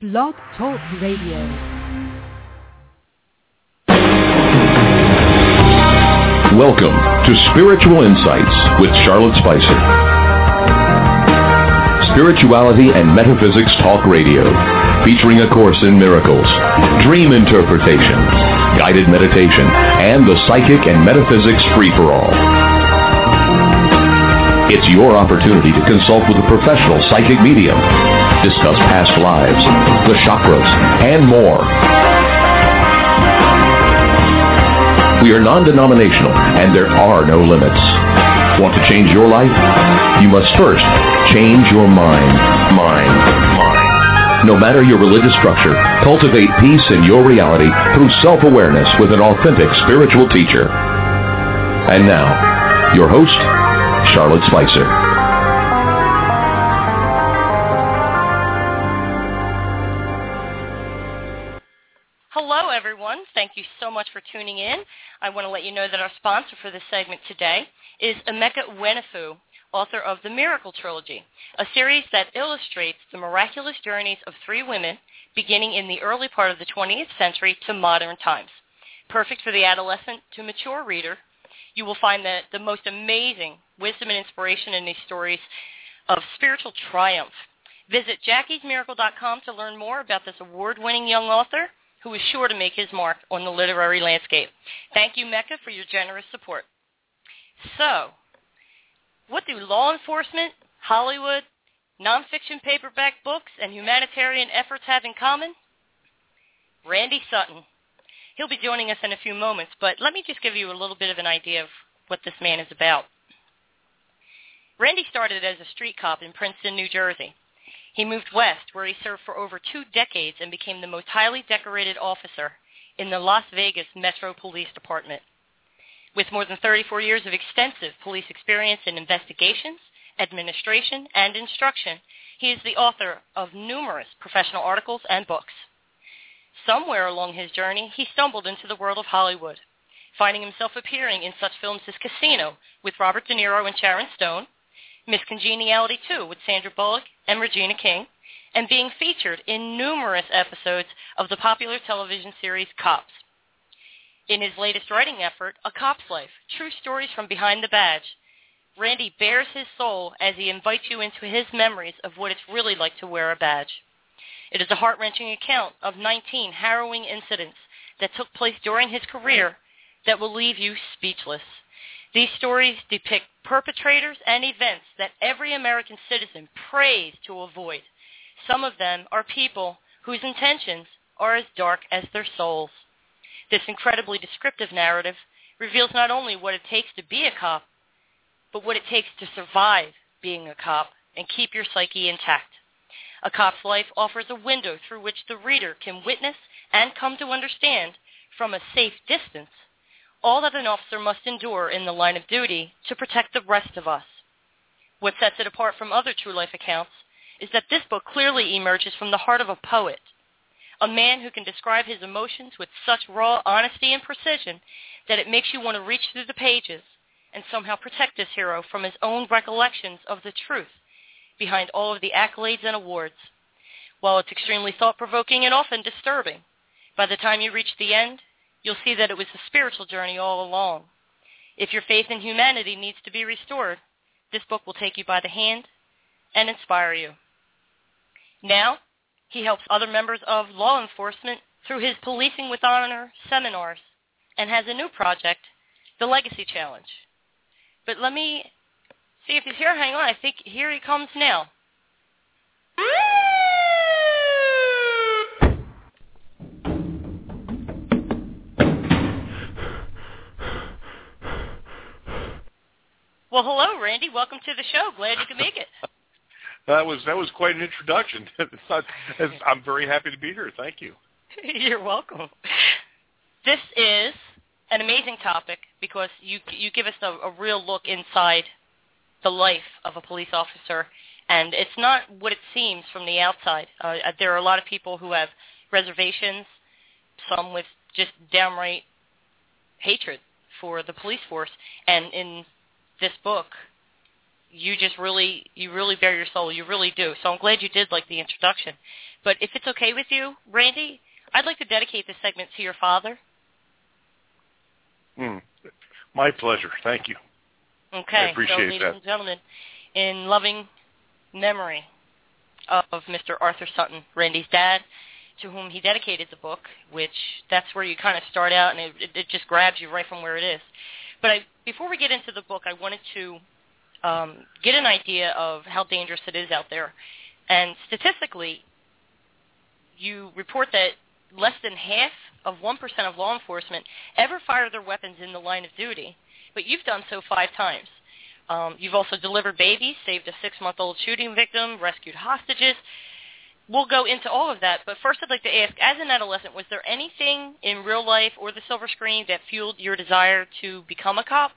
Blog Talk Radio. Welcome to Spiritual Insights with Charlotte Spicer. Spirituality and Metaphysics Talk Radio, featuring a course in miracles, dream interpretation, guided meditation, and the psychic and metaphysics free-for-all. It's your opportunity to consult with a professional psychic medium, discuss past lives, the chakras, and more. We are non-denominational and there are no limits. Want to change your life? You must first change your mind. Mind. Mind. No matter your religious structure, cultivate peace in your reality through self-awareness with an authentic spiritual teacher. And now, your host, Charlotte Spicer. Hello, everyone. Thank you so much for tuning in. I want to let you know that our sponsor for this segment today is Emeka Uwenifu, author of The Miracle Trilogy, a series that illustrates the miraculous journeys of three women beginning in the early part of the 20th century to modern times. Perfect for the adolescent to mature reader, you will find that the most amazing wisdom and inspiration in these stories of spiritual triumph. Visit jackiesmiracle.com to learn more about this award-winning young author who is sure to make his mark on the literary landscape. Thank you, Mecca, for your generous support. So, what do law enforcement, Hollywood, nonfiction paperback books, and humanitarian efforts have in common? Randy Sutton. He'll be joining us in a few moments, but let me just give you a little bit of an idea of what this man is about. Randy started as a street cop in Princeton, New Jersey. He moved west, where he served for over two decades and became the most highly decorated officer in the Las Vegas Metro Police Department. With more than 34 years of extensive police experience in investigations, administration, and instruction, he is the author of numerous professional articles and books. Somewhere along his journey, he stumbled into the world of Hollywood, finding himself appearing in such films as Casino with Robert De Niro and Sharon Stone, Miss Congeniality 2 with Sandra Bullock and Regina King, and being featured in numerous episodes of the popular television series Cops. In his latest writing effort, A Cop's Life, True Stories from Behind the Badge, Randy bares his soul as he invites you into his memories of what it's really like to wear a badge. It is a heart-wrenching account of 19 harrowing incidents that took place during his career that will leave you speechless. These stories depict perpetrators and events that every American citizen prays to avoid. Some of them are people whose intentions are as dark as their souls. This incredibly descriptive narrative reveals not only what it takes to be a cop, but what it takes to survive being a cop and keep your psyche intact. A Cop's Life offers a window through which the reader can witness and come to understand from a safe distance all that an officer must endure in the line of duty to protect the rest of us. What sets it apart from other true life accounts is that this book clearly emerges from the heart of a poet, a man who can describe his emotions with such raw honesty and precision that it makes you want to reach through the pages and somehow protect this hero from his own recollections of the truth behind all of the accolades and awards. While it's extremely thought-provoking and often disturbing, by the time you reach the end, you'll see that it was a spiritual journey all along. If your faith in humanity needs to be restored, this book will take you by the hand and inspire you. Now, he helps other members of law enforcement through his Policing with Honor seminars and has a new project, the Legacy Challenge. But let me see if he's here. Hang on. I think here he comes now. Well, hello, Randy. Welcome to the show. Glad you could make it. that was that was quite an introduction. I'm very happy to be here. Thank you. You're welcome. This is an amazing topic because you you give us a, a real look inside the life of a police officer, and it's not what it seems from the outside. Uh, there are a lot of people who have reservations, some with just downright hatred for the police force, and in this book, you just really you really bare your soul. You really do. So I'm glad you did like the introduction. But if it's okay with you, Randy, I'd like to dedicate this segment to your father. Hmm. My pleasure. Thank you. Okay. I appreciate so, ladies that. and gentlemen, in loving memory of Mr. Arthur Sutton, Randy's dad, to whom he dedicated the book, which that's where you kind of start out, and it, it just grabs you right from where it is. But I, before we get into the book, I wanted to um, get an idea of how dangerous it is out there. And statistically, you report that less than half of 1% of law enforcement ever fire their weapons in the line of duty, but you've done so five times. Um, you've also delivered babies, saved a six-month-old shooting victim, rescued hostages. We'll go into all of that, but first I'd like to ask, as an adolescent, was there anything in real life or the silver screen that fueled your desire to become a cop?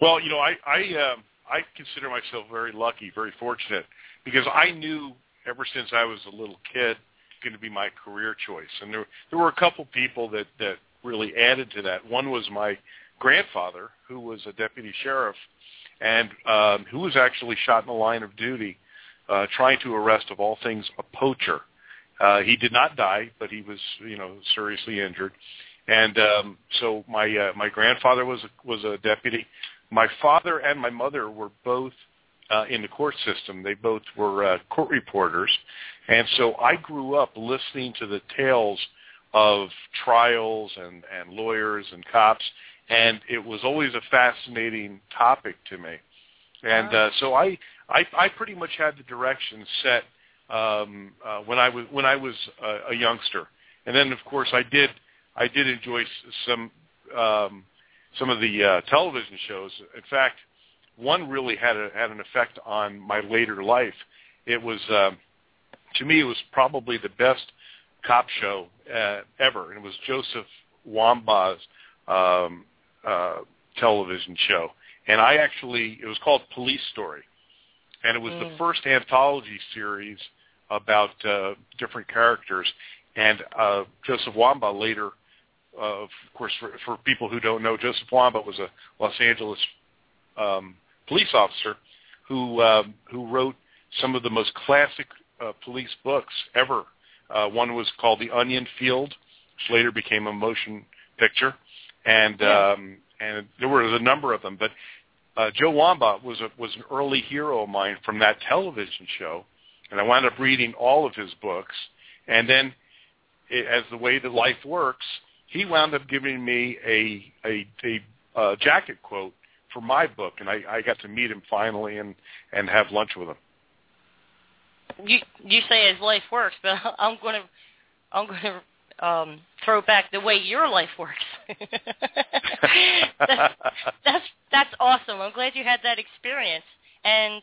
Well, you know, I I, um, I consider myself very lucky, very fortunate, because I knew ever since I was a little kid going to be my career choice, and there there were a couple people that that really added to that. One was my grandfather, who was a deputy sheriff, and um, who was actually shot in the line of duty, uh, trying to arrest, of all things, a poacher. Uh, he did not die, but he was, you know, seriously injured. And um, so my uh, my grandfather was a, was a deputy. My father and my mother were both uh, in the court system. They both were uh, court reporters, and so I grew up listening to the tales of trials and and lawyers and cops, and it was always a fascinating topic to me. And uh, so I, I I pretty much had the direction set um, uh, when I was when I was a, a youngster, and then of course I did I did enjoy some um, some of the uh, television shows. In fact, one really had a, had an effect on my later life. It was um, to me it was probably the best cop show uh, ever, and it was Joseph Wambaugh's um, uh, television show. And I actually it was called Police Story, and it was the Mm. first anthology series about uh, different characters. And uh, Joseph Wambaugh later uh, of course, for, for people who don't know, Joseph Wambaugh was a Los Angeles um, police officer who um, who wrote some of the most classic uh, police books ever. Uh, one was called The Onion Field, which later became a motion picture, and Yeah. um, and there were a number of them. But uh, Joe Wambaugh was a, was an early hero of mine from that television show, and I wound up reading all of his books. And then, it, as the way that life works, he wound up giving me a a, a uh, jacket quote for my book, and I, I got to meet him finally and and have lunch with him. You you say as life works, but I'm going to I'm going to um, throw back the way your life works. that's, that's that's awesome. I'm glad you had that experience. And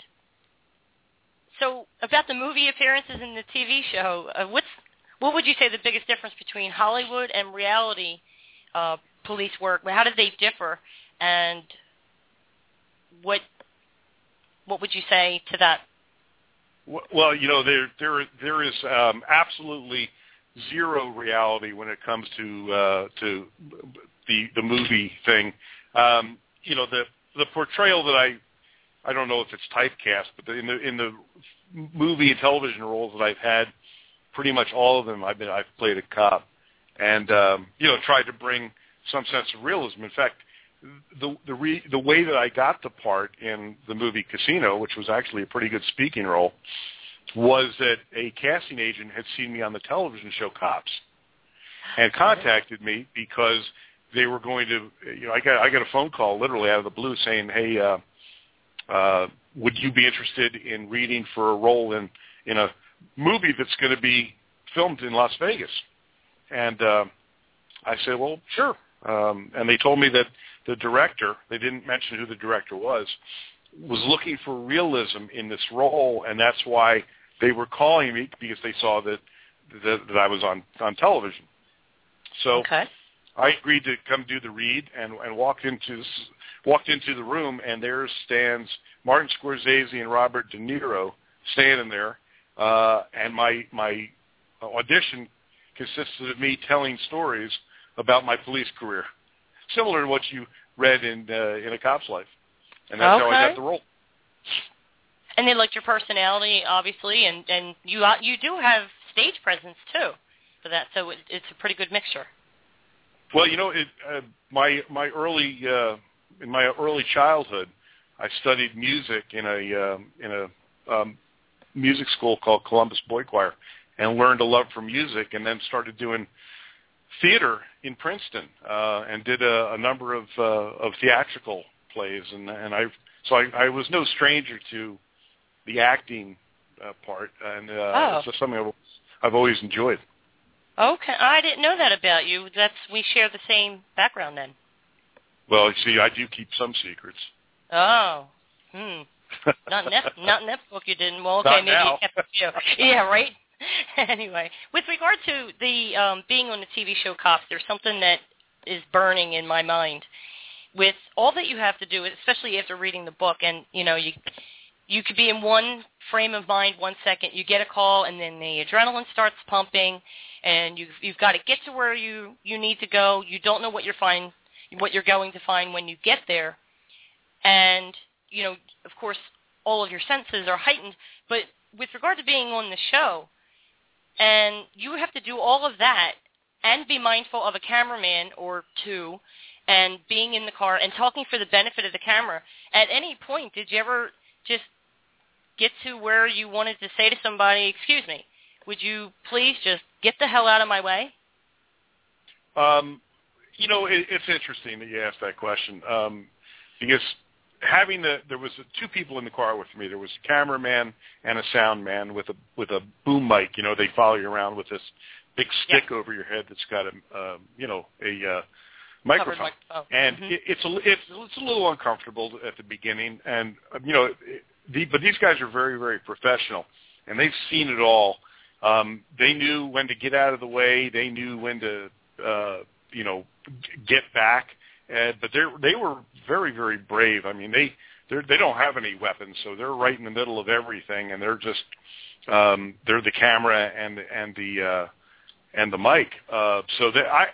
so about the movie appearances and the TV show, uh, what's what would you say the biggest difference between Hollywood and reality uh, police work? How do they differ? And what what would you say to that? Well, you know, there there there is um, absolutely zero reality when it comes to uh, to the the movie thing. Um, you know, the the portrayal that I I don't know if it's typecast, but in the in the movie and television roles that I've had, pretty much all of them I've been I've played a cop, and um, you know tried to bring some sense of realism. In fact, the the re, the way that I got the part in the movie Casino, which was actually a pretty good speaking role, was that a casting agent had seen me on the television show Cops, and contacted me because they were going to. You know, I got I got a phone call literally out of the blue saying, "Hey, uh, uh, would you be interested in reading for a role in in a movie that's going to be filmed in Las Vegas?" And uh, I said, "Well, sure." Um, and they told me that the director, they didn't mention who the director was, was looking for realism in this role, and that's why they were calling me because they saw that that, that I was on on television. So Okay. I agreed to come do the read and, and walked into walked into the room, and there stands Martin Scorsese and Robert De Niro standing there, uh, and my my audition consisted of me telling stories about my police career, similar to what you read in uh, in a cop's life, and that's how I got the role. And they liked your personality, obviously, and and you uh, you do have stage presence too for that, so it, it's a pretty good mixture. Well, you know, it, uh, my my early uh, in my early childhood, I studied music in a um, in a um, music school called Columbus Boy Choir, and learned a love for music, and then started doing theater in Princeton, uh, and did a, a number of uh, of theatrical plays, and and I so I, I was no stranger to the acting uh, part, and uh, Oh. it's something I've, I've always enjoyed. Okay, I didn't know that about you. That's we share the same background then. Well, you see, I do keep some secrets. Oh, hmm. Not in that, not in that book you didn't. Well, okay, Not maybe now. you kept a few. Yeah, right. anyway, with regard to the um, being on the TV show Cops, there's something that is burning in my mind. With all that you have to do, especially after reading the book, and you know you you could be in one frame of mind one second, you get a call, and then the adrenaline starts pumping, and you've you've got to get to where you you need to go. You don't know what you're find what you're going to find when you get there, and you know, of course, all of your senses are heightened. But with regard to being on the show, and you have to do all of that and be mindful of a cameraman or two and being in the car and talking for the benefit of the camera. At any point, did you ever just get to where you wanted to say to somebody, excuse me, would you please just get the hell out of my way? Um, you know, it, it's interesting that you asked that question um, because having the there was two people in the car with me. There was a cameraman and a sound man with a with a boom mic. You know, they follow you around with this big stick over your head that's got a uh, you know a uh, microphone. Microphone. And Mhm. it, it's a it's it's a little uncomfortable at the beginning, and um, you know, it, the, but these guys are very very professional, and they've seen it all. Um, they knew when to get out of the way. They knew when to uh, you know get back. Uh, but they they were very very brave. I mean they they don't have any weapons, so they're right in the middle of everything, and they're just um, they're the camera and and the uh, and the mic. Uh, so they, I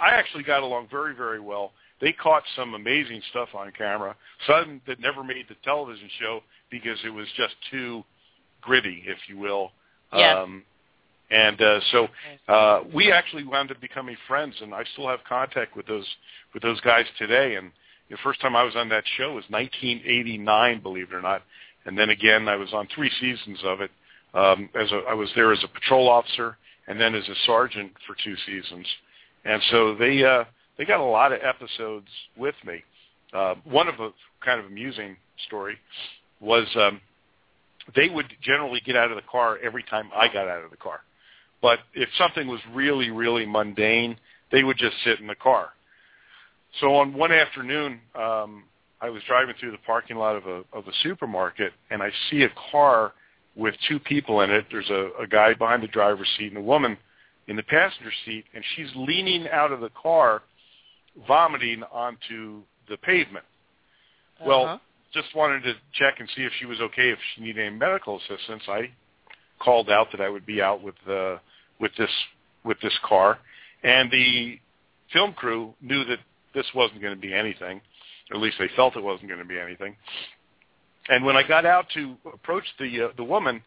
I actually got along very very well. They caught some amazing stuff on camera, some that never made the television show because it was just too gritty, if you will. Yes. Um, and uh, so uh, we actually wound up becoming friends, and I still have contact with those with those guys today. And the first time I was on that show was 1989, believe it or not. And then again, I was on three seasons of it. Um, as a, I was there as a patrol officer, and then as a sergeant for two seasons. And so they uh, they got a lot of episodes with me. Uh, one of a kind of amusing story was um, they would generally get out of the car every time I got out of the car. But if something was really, really mundane, they would just sit in the car. So on one afternoon, um, I was driving through the parking lot of a of a supermarket, and I see a car with two people in it. There's a, a guy behind the driver's seat and a woman in the passenger seat, and she's leaning out of the car, vomiting onto the pavement. Well, Uh-huh. Just wanted to check and see if she was okay, if she needed any medical assistance. I called out that I would be out with uh, with this with this car, and the film crew knew that this wasn't going to be anything. Or at least they felt it wasn't going to be anything. And when I got out to approach the uh, the woman,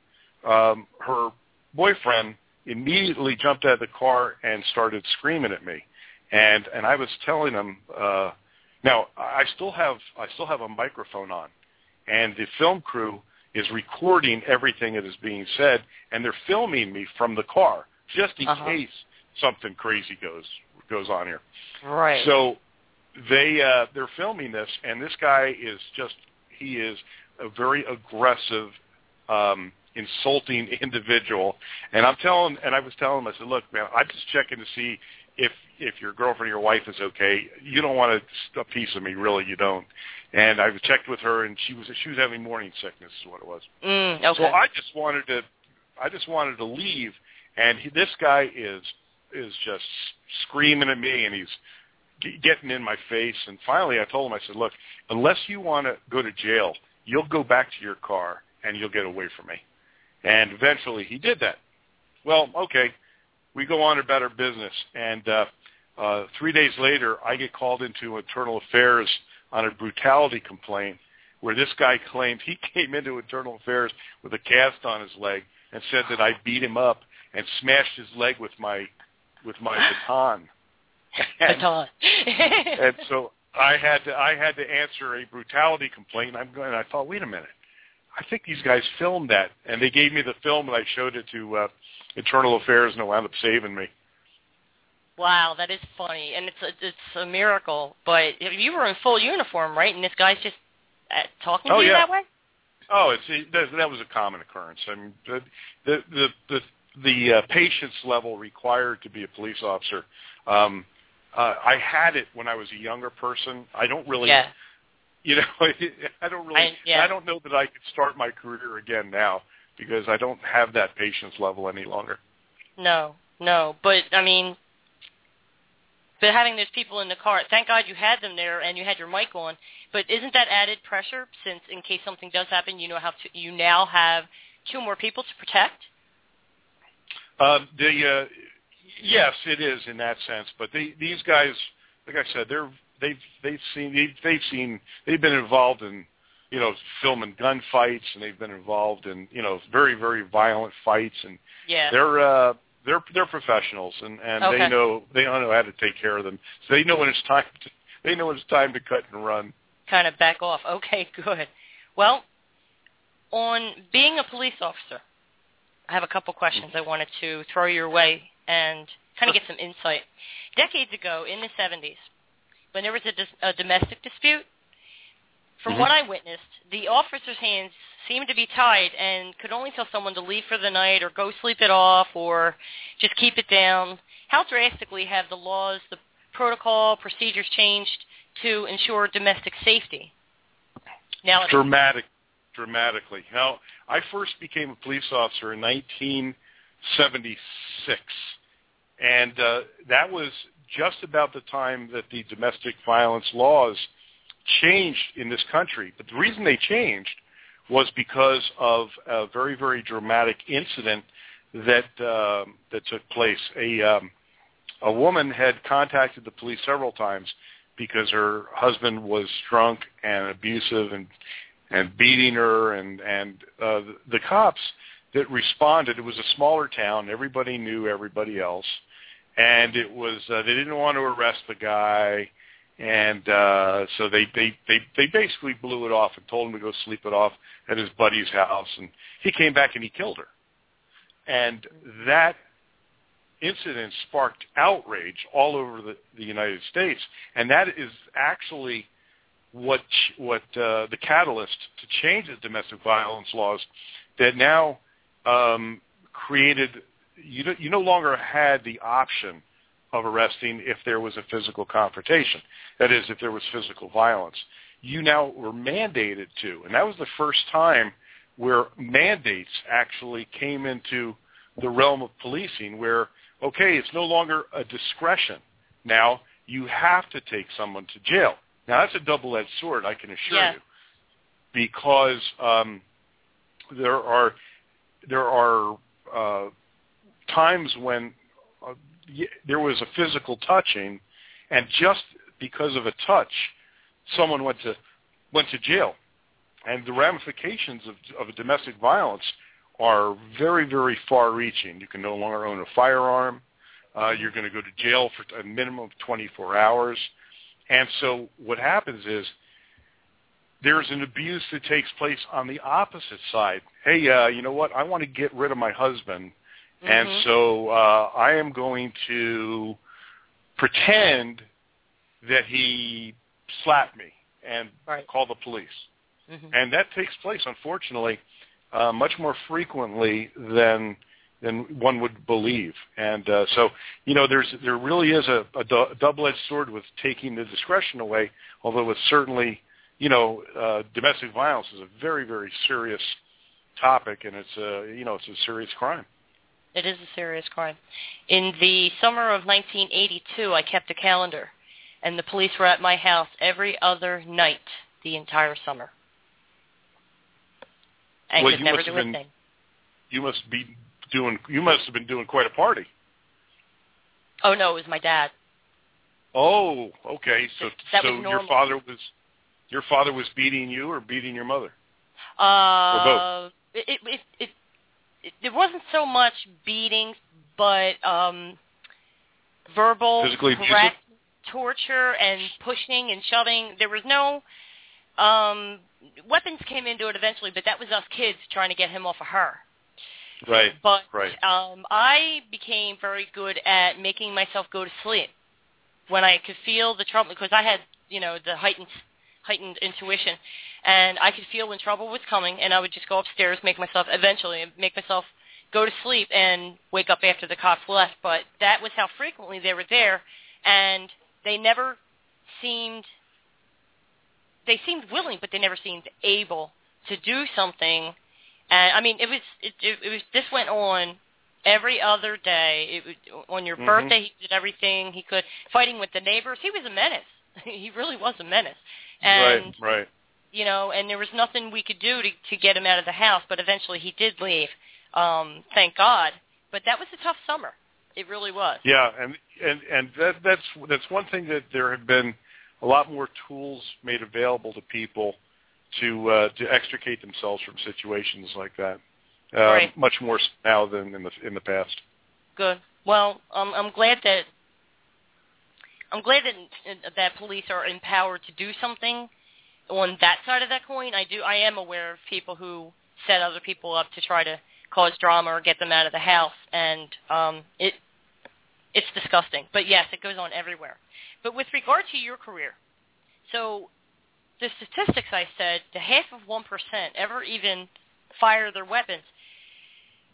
um, her boyfriend immediately jumped out of the car and started screaming at me. And and I was telling him, uh, now I still have I still have a microphone on, and the film crew is recording everything that is being said, and they're filming me from the car just in Uh-huh. case something crazy goes goes on here. Right. So they uh, they're filming this, and this guy is just he is a very aggressive, um, insulting individual. And I'm telling, and I was telling him, I said, look, man, I'm just checking to see if if your girlfriend or your wife is okay. You don't want a, a piece of me, really. You don't. And I checked with her, and she was she was having morning sickness, is what it was. mm, okay. So I just wanted to, I just wanted to leave, and he, this guy is is just screaming at me, and he's g- getting in my face. And finally, I told him, I said, "Look, unless you want to go to jail, you'll go back to your car and you'll get away from me." And eventually, he did that. Well, okay, we go on about our business, and uh, uh, three days later, I get called into internal affairs on a brutality complaint where this guy claimed he came into internal affairs with a cast on his leg and said that I beat him up and smashed his leg with my with my baton. And, baton. and so I had to I had to answer a brutality complaint. And I'm going. I thought, wait a minute. I think these guys filmed that, and they gave me the film, and I showed it to uh, Internal Affairs, and it wound up saving me. Wow, that is funny, and it's a, it's a miracle. But you were in full uniform, right? And this guy's just uh, talking oh, to you yeah. that way. Oh, it's it, that, that was a common occurrence. I mean, the the the the, the uh, patience level required to be a police officer. Um, uh, I had it when I was a younger person. I don't really, Yeah. you know, I don't really, I- yeah. I don't know that I could start my career again now because I don't have that patience level any longer. No, no. But I mean, but having those people in the car, thank God you had them there and you had your mic on. But isn't that added pressure since in case something does happen, you know how to, you now have two more people to protect? Um, the uh, yes, it is in that sense. But they, these guys, like I said, they're they've they've seen they've, they've seen they've been involved in you know filming gunfights and they've been involved in you know very very violent fights and Yeah. they're uh, they're they're professionals and and Okay. they know they know how to take care of them. So they know when it's time to they know when it's time to cut and run. kind of back off. Okay, good. Well, on being a police officer, I have a couple questions I wanted to throw your way and kind of get some insight. Decades ago, in the 70s, when there was a, dis- a domestic dispute, from Mhm. what I witnessed, the officer's hands seemed to be tied and could only tell someone to leave for the night or go sleep it off or just keep it down. How drastically have the laws, the protocol, procedures changed to ensure domestic safety? Now, dramatic, dramatically. Now, I first became a police officer in 1976, and uh, that was just about the time that the domestic violence laws changed in this country. But the reason they changed was because of a very, very dramatic incident that um that took place. A um, a woman had contacted the police several times because her husband was drunk and abusive and and beating her and and uh, the, the cops that responded it was a smaller town everybody knew everybody else and it was uh, they didn't want to arrest the guy and uh so they they they they basically blew it off and told him to go sleep it off at his buddy's house and he came back and he killed her and that incident sparked outrage all over the, the United States, and that is actually what what uh, the catalyst to change the domestic violence laws that now um, created. You you no longer had the option of arresting if there was a physical confrontation. That is, if there was physical violence. You now were mandated to, and that was the first time where mandates actually came into the realm of policing where okay, it's no longer a discretion. Now you have to take someone to jail. Now that's a double-edged sword, I can assure Yeah. you, because um, there are there are uh, times when there was a physical touching, and just because of a touch, someone went to went to jail, and the ramifications of, of domestic violence are very, very far-reaching. You can no longer own a firearm. Uh, you're going to go to jail for a minimum of 24 hours. And so what happens is there's an abuse that takes place on the opposite side. Hey, uh, you know what? I want to get rid of my husband, and Mhm. so uh, I am going to pretend that he slapped me and Right. call the police. Mhm. And that takes place, unfortunately, uh, much more frequently than than one would believe. And uh, so, you know, there's there really is a, a du- double-edged sword with taking the discretion away. Although it's certainly, you know, uh, domestic violence is a very very serious topic, and it's a you know it's a serious crime. It is a serious crime. In the summer of 1982, I kept a calendar, and the police were at my house every other night the entire summer. I Well, could never do have a thing. You must be doing. You must have been doing quite a party. Oh no, it was my dad. Oh, okay. So That so your father was Your father was beating you or beating your mother? Uh, or both? It, it, it, it, it wasn't so much beating, but um, verbal Physically threat, torture, and pushing and shoving. There was no um, weapons came into it eventually, but that was us kids trying to get him off of her. Right. But right. um, I became very good at making myself go to sleep when I could feel the trouble because I had, you know, the heightened heightened intuition, and I could feel when trouble was coming, and I would just go upstairs, make myself eventually make myself go to sleep and wake up after the cops left. But that was how frequently they were there, and they never seemed they seemed willing, but they never seemed able to do something. And I mean, it was it, it, it was this went on every other day. It was on your Mhm. birthday. He did everything he could, fighting with the neighbors. He was a menace. he really was a menace. And right. Right. you know, and there was nothing we could do to to get him out of the house. But eventually, he did leave. Um, thank God. But that was a tough summer. It really was. Yeah, and and and that that's that's one thing that there have been a lot more tools made available to people to uh, to extricate themselves from situations like that. Uh, Right. Much more now than in the in the past. Good. Well, um, I'm glad that I'm glad that that police are empowered to do something on that side of that coin. I do. I am aware of people who set other people up to try to cause drama or get them out of the house, and um, it it's disgusting. But yes, it goes on everywhere. But with regard to your career, so the statistics I said, the half of one percent ever even fire their weapons.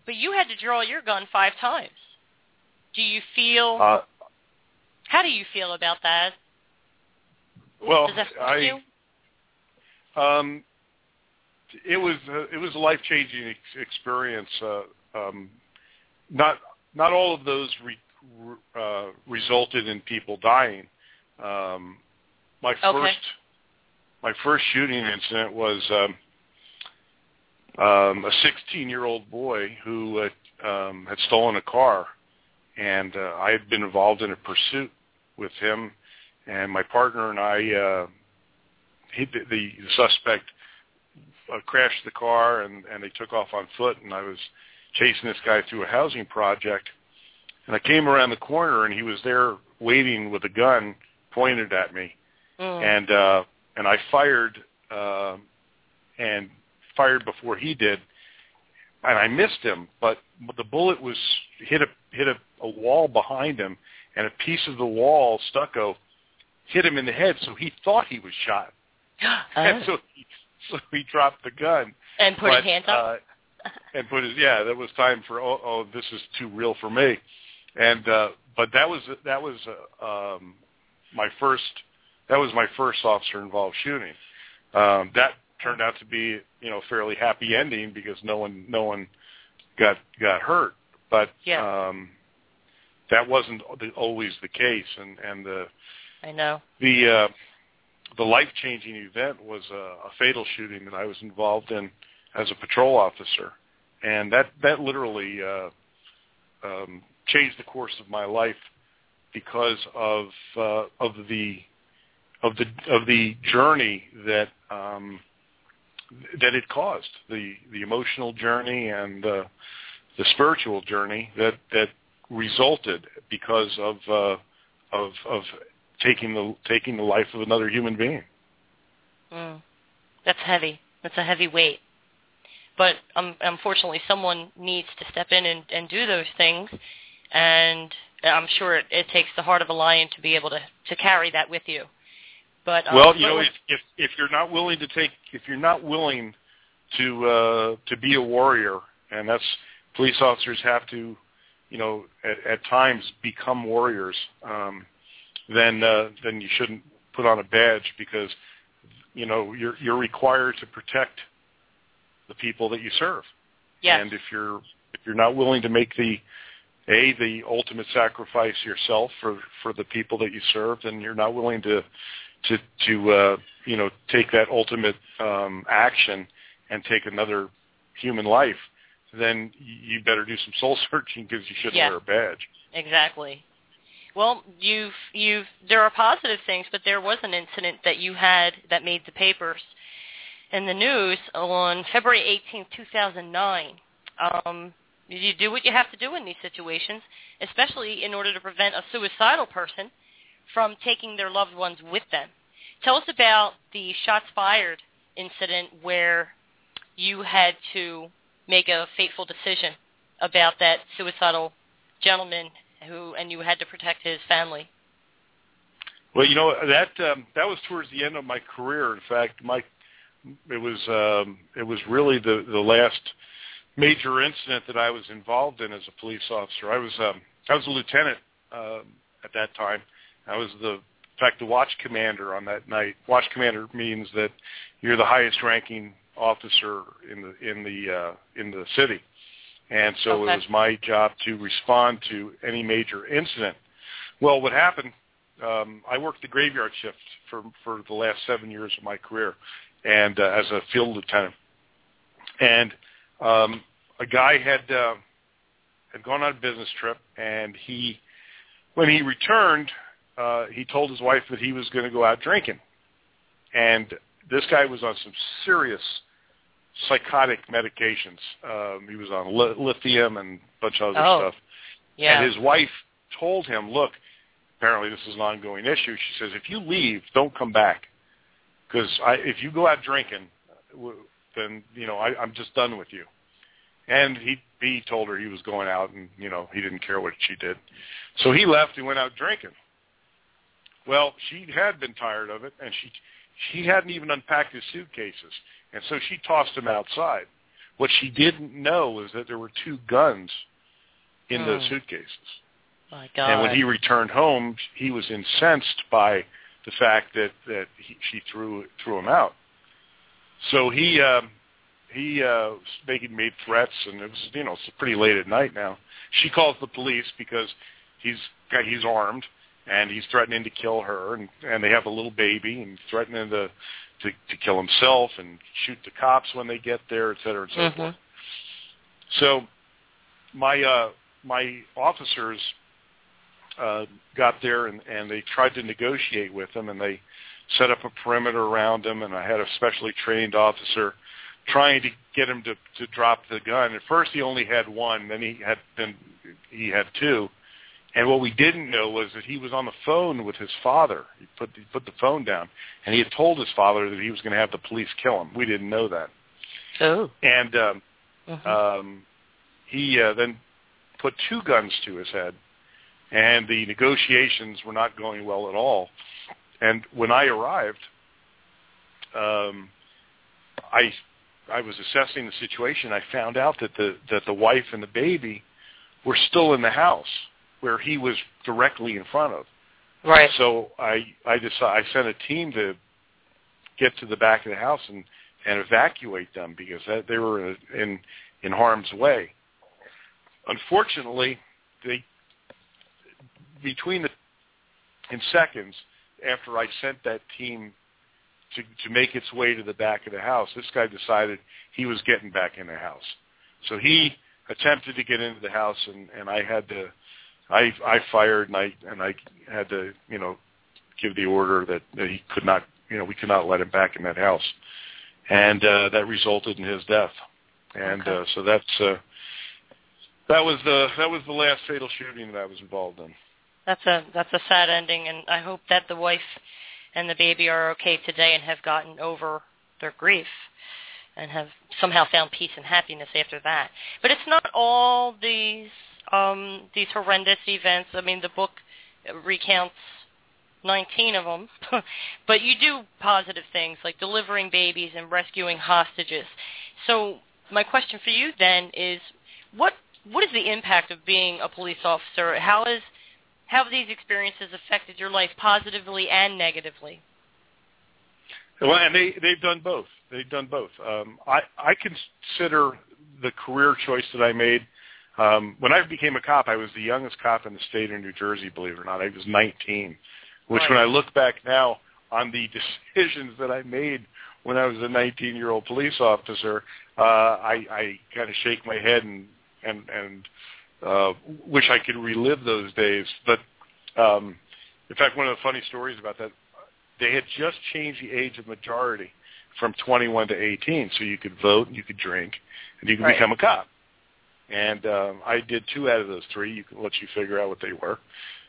But you had to draw your gun five times. Do you feel? Uh, how do you feel about that? well, Does that I you? um, it was uh, it was a life changing ex- experience. Uh, um, not not all of those re, re- uh, resulted in people dying. Um, my Okay. first my first shooting incident was um, um, a 16 year old boy who uh, um, had stolen a car, and uh, I had been involved in a pursuit with him, and my partner and I. Uh, he, the, the suspect uh, crashed the car and, and they took off on foot and I was chasing this guy through a housing project and I came around the corner and he was there waiting with a gun pointed at me Mm. and uh and I fired uh, and fired before he did and I missed him but the bullet was hit a hit a, a wall behind him and a piece of the wall stucco hit him in the head so he thought he was shot and Oh. so he, so he dropped the gun and put but, his hands up. uh, and put his yeah that was time for oh, oh this is too real for me and uh but that was that was uh, um my first that was my first officer involved shooting um that turned out to be you know fairly happy ending because no one no one got got hurt but Yeah. um that wasn't the, always the case and and the I know. the uh, the life changing event was a, a fatal shooting that I was involved in as a patrol officer, and that that literally uh, um, changed the course of my life because of uh, of the of the of the journey that um, that it caused the the emotional journey and uh, the spiritual journey that that resulted because of uh, of of taking the taking the life of another human being. Mm. That's heavy. That's a heavy weight. But um, unfortunately, someone needs to step in and, and do those things, and I'm sure it, it takes the heart of a lion to be able to to carry that with you. But um, Well, you know, if, if if you're not willing to take, if you're not willing to uh, to be a warrior, and that's police officers have to, you know, at, at times become warriors. Um, then uh, then you shouldn't put on a badge because you know you're you're required to protect the people that you serve. yes, And if you're if you're not willing to make the a the ultimate sacrifice yourself for for the people that you serve, then you're not willing to to to uh, you know take that ultimate um, action and take another human life. Then you better do some soul searching because you shouldn't Yeah. wear a badge. exactly. Well, you've you've there are positive things, but there was an incident that you had that made the papers and the news on February 18, 2009. Um, you do what you have to do in these situations, especially in order to prevent a suicidal person from taking their loved ones with them. Tell us about the shots fired incident where you had to make a fateful decision about that suicidal gentleman who and you had to protect his family. Well, you know that um, that was towards the end of my career. In fact, my it was um, it was really the the last major incident that I was involved in as a police officer. I was um, I was a lieutenant uh, at that time. I was the in fact the watch commander on that night. Watch commander means that you're the highest ranking officer in the in the uh, in the city, and so Okay. it was my job to respond to any major incident. Well, what happened? Um, I worked the graveyard shift for for the last seven years of my career, and uh, as a field lieutenant, and um, a guy had uh, had gone on a business trip, and he, when he returned, uh, he told his wife that he was going to go out drinking, and this guy was on some serious psychotic medications. Um, he was on li- lithium and a bunch of other Oh, stuff. Yeah. And his wife told him, "Look, apparently this is an ongoing issue." She says, "If you leave, don't come back, because if you go out drinking, then you know I, I'm just done with you." And he he told her he was going out, and you know he didn't care what she did, so he left and went out drinking. Well, she had been tired of it, and she she hadn't even unpacked his suitcases, and so she tossed him outside. What she didn't know was that there were two guns in those Hmm. suitcases. My God. And when he returned home, he was incensed by the fact that that he, she threw threw him out. So he um, he uh, making made threats, and it was you know it's pretty late at night now. She calls the police because he's he's armed and he's threatening to kill her, and and they have a little baby, and threatening to to, to kill himself and shoot the cops when they get there, et cetera, et so Mhm. So my uh, my officers uh, got there and, and they tried to negotiate with him and they set up a perimeter around him and I had a specially trained officer trying to get him to, to drop the gun. At first he only had one, then he had been he had two. And what we didn't know was that he was on the phone with his father. He put he put the phone down and he had told his father that he was going to have the police kill him. We didn't know that. Oh. And um Mhm. um, he uh, then put two guns to his head, and the negotiations were not going well at all. And when I arrived, um, I I was assessing the situation. I found out that the that the wife and the baby were still in the house where he was directly in front of. right. So I I decided I sent a team to get to the back of the house and and evacuate them because that, they were in, in in harm's way. Unfortunately, they between the in seconds after I sent that team to to make its way to the back of the house, this guy decided he was getting back in the house. So he attempted to get into the house and and I had to I I fired and I and I had to you know give the order that, that he could not you know we could not let him back in that house, and uh, that resulted in his death, and Okay. uh, so that's uh, that was the that was the last fatal shooting that I was involved in. That's a that's a sad ending, and I hope that the wife and the baby are okay today and have gotten over their grief and have somehow found peace and happiness after that. But it's not all these um, these horrendous events. I mean, the book recounts 19 of them, but you do positive things like delivering babies and rescuing hostages. So my question for you then is, what what is the impact of being a police officer? How is how have these experiences affected your life positively and negatively? Well, and they they've done both. They've done both. Um, I I consider the career choice that I made. Um, when I became a cop, I was the youngest cop in the state of New Jersey. Believe it or not, I was 19. Which, Right. when I look back now on the decisions that I made when I was a 19-year-old police officer, uh, I, I kind of shake my head and and and uh, wish I could relive those days. But Um, in fact, one of the funny stories about that, they had just changed the age of majority from 21 to 18, so you could vote, you could drink, and you could Right. become a cop. And um, I did two out of those three. You can let you figure out what they were.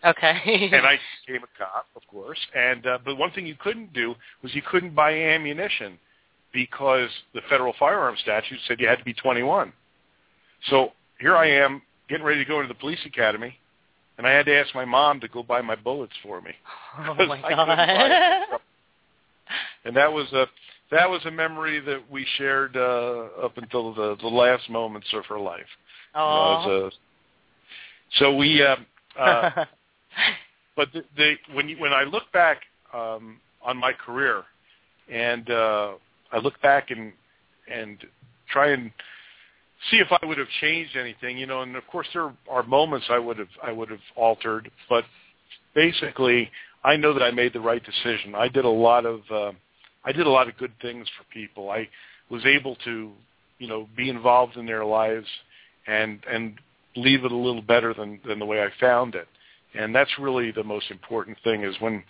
Okay. and I became a cop, of course. And uh, but one thing you couldn't do was you couldn't buy ammunition because the federal firearm statute said you had to be 21. So here I am getting ready to go into the police academy, and I had to ask my mom to go buy my bullets for me. oh my god. And that was a that was a memory that we shared uh, up until the the last moments of her life. You know, Oh. a- so we. Uh, uh, but the, the when you, when I look back um, on my career, and uh, I look back and and try and see if I would have changed anything, you know, and of course there are moments I would have I would have altered, but basically I know that I made the right decision. I did a lot of uh, I did a lot of good things for people. I was able to, you know, be involved in their lives and and leave it a little better than than the way I found it. And that's really the most important thing is when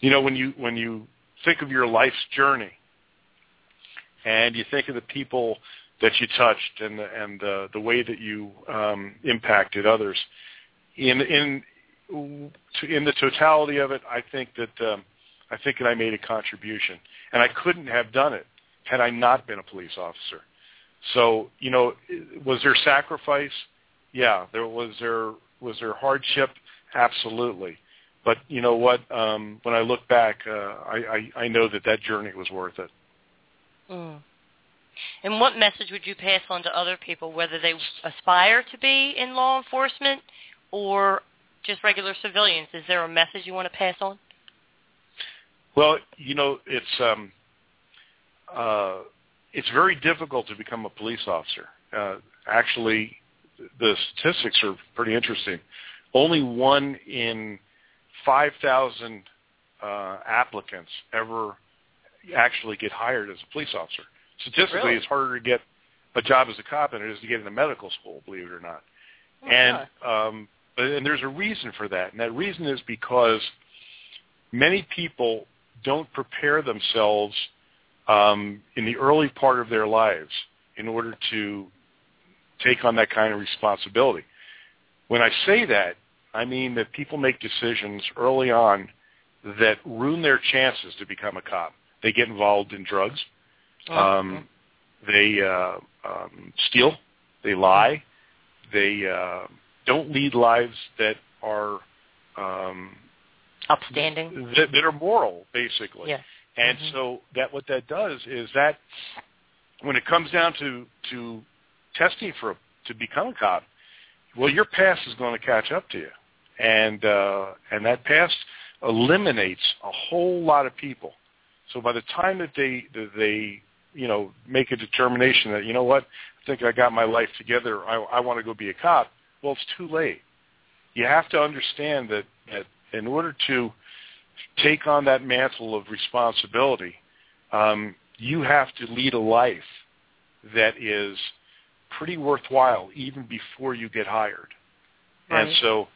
you know when you when you think of your life's journey and you think of the people that you touched and the, and uh, the way that you um, impacted others in in in the totality of it I think that um, I think that I made a contribution and I couldn't have done it had I not been a police officer so you know was there sacrifice yeah there was there was there hardship absolutely but you know what um when i look back uh i i, I know that that journey was worth it Mm. And what message would you pass on to other people, whether they aspire to be in law enforcement or just regular civilians? Is there a message you want to pass on? well you know it's um uh it's very difficult to become a police officer uh actually the statistics are pretty interesting only one in 5000 uh applicants ever actually get hired as a police officer. Statistically, Really? it's harder to get a job as a cop than it is to get into medical school, believe it or not. Oh, and um, and there's a reason for that, and that reason is because many people don't prepare themselves um, in the early part of their lives in order to take on that kind of responsibility. When I say that, I mean that people make decisions early on that ruin their chances to become a cop. They get involved in drugs. Oh, Um, they uh, um, steal. They lie. They uh, don't lead lives that are um, Upstanding. that, that are moral, basically. Yeah. And Mhm. so that what that does is that when it comes down to to testing for to become a cop, well, your past is going to catch up to you, and uh, and that past eliminates a whole lot of people. So by the time that they that they you know make a determination that you know what I think I got my life together, I, I want to go be a cop. Well, it's too late. You have to understand that that in order to take on that mantle of responsibility, um, you have to lead a life that is pretty worthwhile even before you get hired. And so,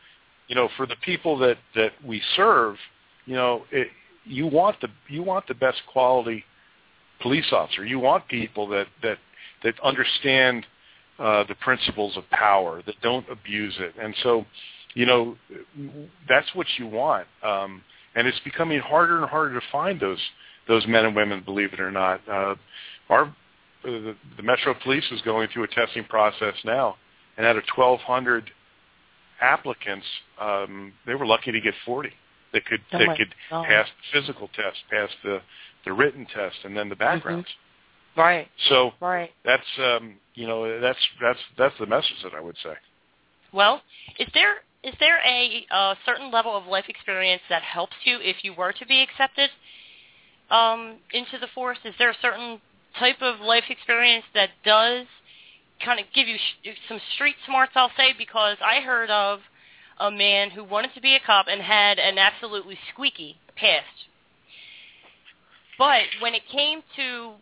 you know, for the people that that we serve, you know, it, you want the you want the best quality police officer. You want people that that that understand uh, the principles of power, that don't abuse it. And so, you know, that's what you want. Um, and it's becoming harder and harder to find those those men and women. Believe it or not, uh, our the, the Metro Police is going through a testing process now, and out of 1,200 applicants, um, they were lucky to get 40 that could Oh that could God. pass the physical test, pass the the written test, and then the backgrounds. Right. So Right. that's um, you know that's that's that's the message that I would say. Well, is there is there a uh, certain level of life experience that helps you if you were to be accepted um, into the force? Is there a certain type of life experience that does kind of give you sh- some street smarts? I'll say because I heard of a man who wanted to be a cop and had an absolutely squeaky past, but when it came to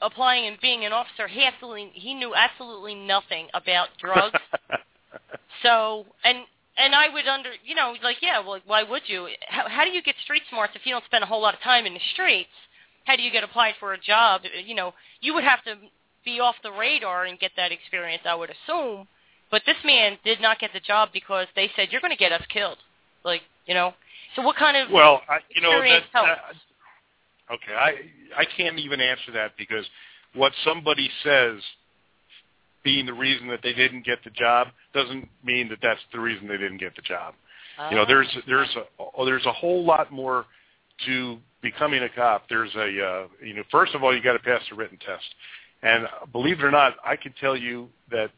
applying and being an officer, he absolutely he knew absolutely nothing about drugs. So, and and I would under, you know, like, yeah, well, why would you? How, how do you get street smarts if you don't spend a whole lot of time in the streets? How do you get applied for a job? You know, you would have to be off the radar and get that experience, I would assume. But this man did not get the job because they said you're going to get us killed. Like, you know. So what kind of well, I, you know, that, that, okay, I I can't even answer that because what somebody says being the reason that they didn't get the job doesn't mean that that's the reason they didn't get the job. You know, Oh. there's there's a oh, there's a whole lot more to becoming a cop. There's a uh, you know, first of all, you got to pass the written test, and believe it or not, I can tell you that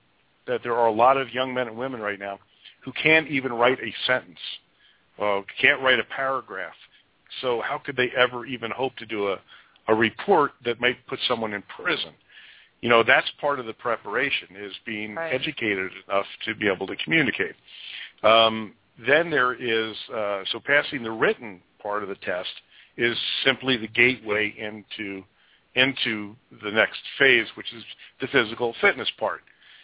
that there are a lot of young men and women right now who can't even write a sentence, uh, can't write a paragraph. So how could they ever even hope to do a a report that might put someone in prison? You know, that's part of the preparation is being Right. educated enough to be able to communicate. Um, then there is uh, so passing the written part of the test is simply the gateway into into the next phase, which is the physical fitness part.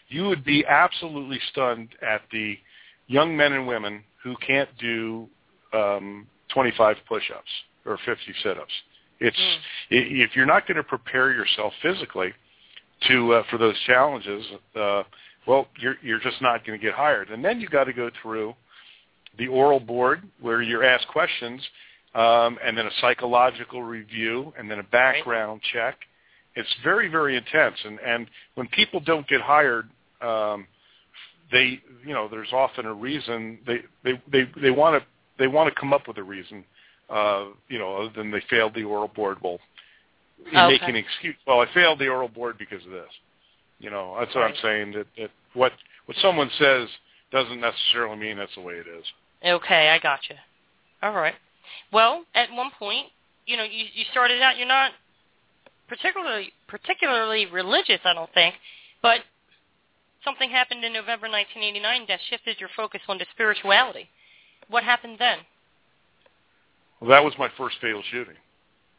You would be absolutely stunned at the young men and women who can't do um, 25 push-ups or 50 sit-ups. It's Mm. if you're not going to prepare yourself physically to uh, for those challenges, uh, well, you're you're just not going to get hired. And then you got to go through the oral board where you're asked questions, um, and then a psychological review, and then a background check. It's very very intense. And and when people don't get hired, um, they you know there's often a reason they they they they want to they want to come up with a reason. Uh, you know, other than they failed the oral board. Well, Okay. make an excuse. Well, I failed the oral board because of this. You know, that's what Right. I'm saying. That, that what what someone says doesn't necessarily mean that's the way it is. Okay, I got you. All right. Well, at one point, you know, you you started out. You're not particularly particularly religious, I don't think, but something happened in November 1989 that shifted your focus onto spirituality. What happened then? Well, that was my first fatal shooting.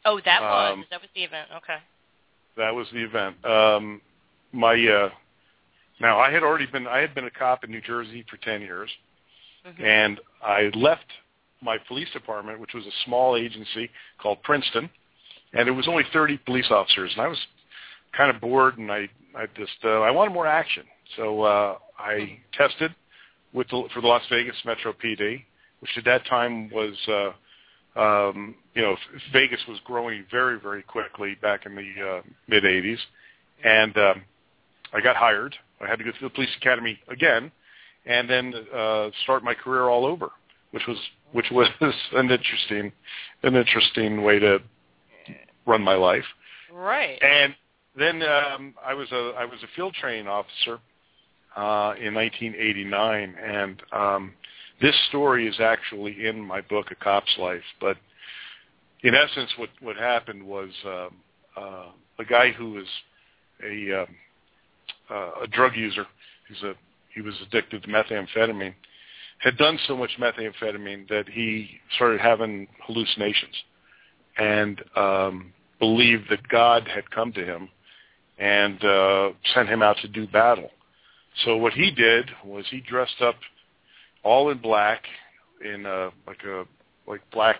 Oh, that was Um, that was the event. Okay. That was the event. Um, my uh, now I had already been I had been a cop in New Jersey for ten years, Mhm. and I left my police department, which was a small agency called Princeton, and it was only 30 police officers, and I was kind of bored, and I I just uh, I wanted more action, so uh, I tested with the, for the Las Vegas Metro PD, which at that time was uh, um, you know Vegas was growing very very quickly back in the uh, mid 80s, and um, I got hired. I had to go through the police academy again, and then uh, start my career all over, which was which was an interesting an interesting way to run my life. Right. And then um, I was a I was a field training officer uh, in 1989, and um, this story is actually in my book, A Cop's Life. But in essence, what what happened was um, uh, a guy who was a um, uh, a drug user. He's a he was addicted to methamphetamine. Had done so much methamphetamine that he started having hallucinations, and um, believed that God had come to him and uh, sent him out to do battle. So what he did was he dressed up all in black, in uh, like a like black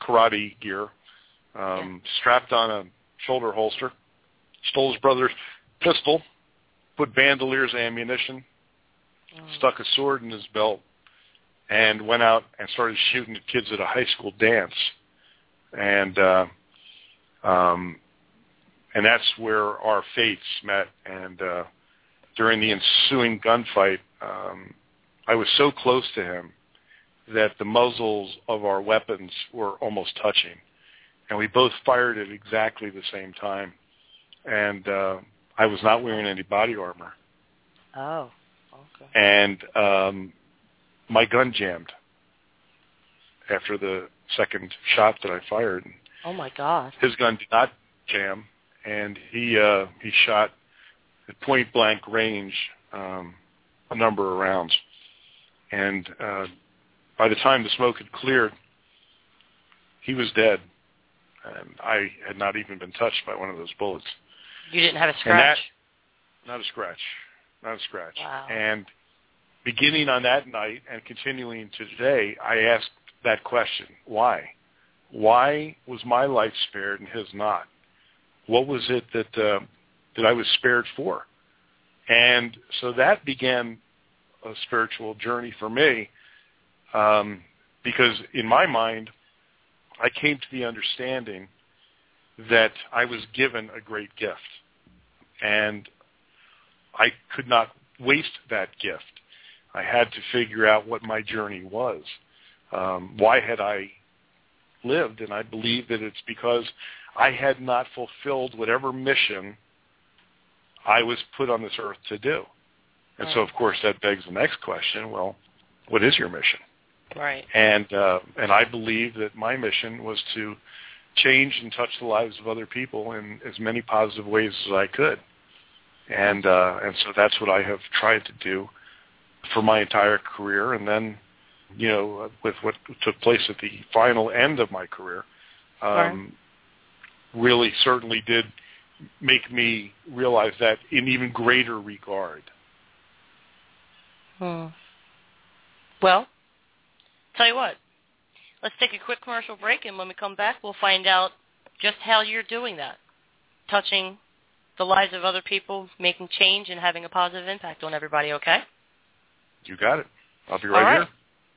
karate gear, um, strapped on a shoulder holster, stole his brother's pistol, put bandoliers ammunition, Mm. stuck a sword in his belt, and went out and started shooting at kids at a high school dance. And uh, um, and that's where our fates met. And uh, during the ensuing gunfight, um, I was so close to him that the muzzles of our weapons were almost touching, and we both fired at exactly the same time. And uh, I was not wearing any body armor, Oh. Okay. and um, my gun jammed after the second shot that I fired. Oh my God. His gun did not jam, and he uh, he shot at point blank range um, a number of rounds. And uh, by the time the smoke had cleared, he was dead, and I had not even been touched by one of those bullets. You didn't have a scratch. that- Not a scratch, not a scratch. Wow. And beginning on that night and continuing to today, I ask that question: Why? Why was my life spared and his not? What was it that uh, that I was spared for? And so that began a spiritual journey for me, um, because in my mind, I came to the understanding that I was given a great gift, and I could not waste that gift. I had to figure out what my journey was. Um, why had I lived? And I believe that it's because I had not fulfilled whatever mission I was put on this earth to do. And so, of course, that begs the next question. Well, what is your mission? Right. And uh, and I believe that my mission was to change and touch the lives of other people in as many positive ways as I could. And uh, and so that's what I have tried to do for my entire career. And then, you know, with what took place at the final end of my career, um, right. really certainly did make me realize that in even greater regard. Hmm. Well, tell you what, let's take a quick commercial break, and when we come back, we'll find out just how you're doing that, touching the lives of other people, making change, and having a positive impact on everybody, okay? You got it. I'll be right, All right.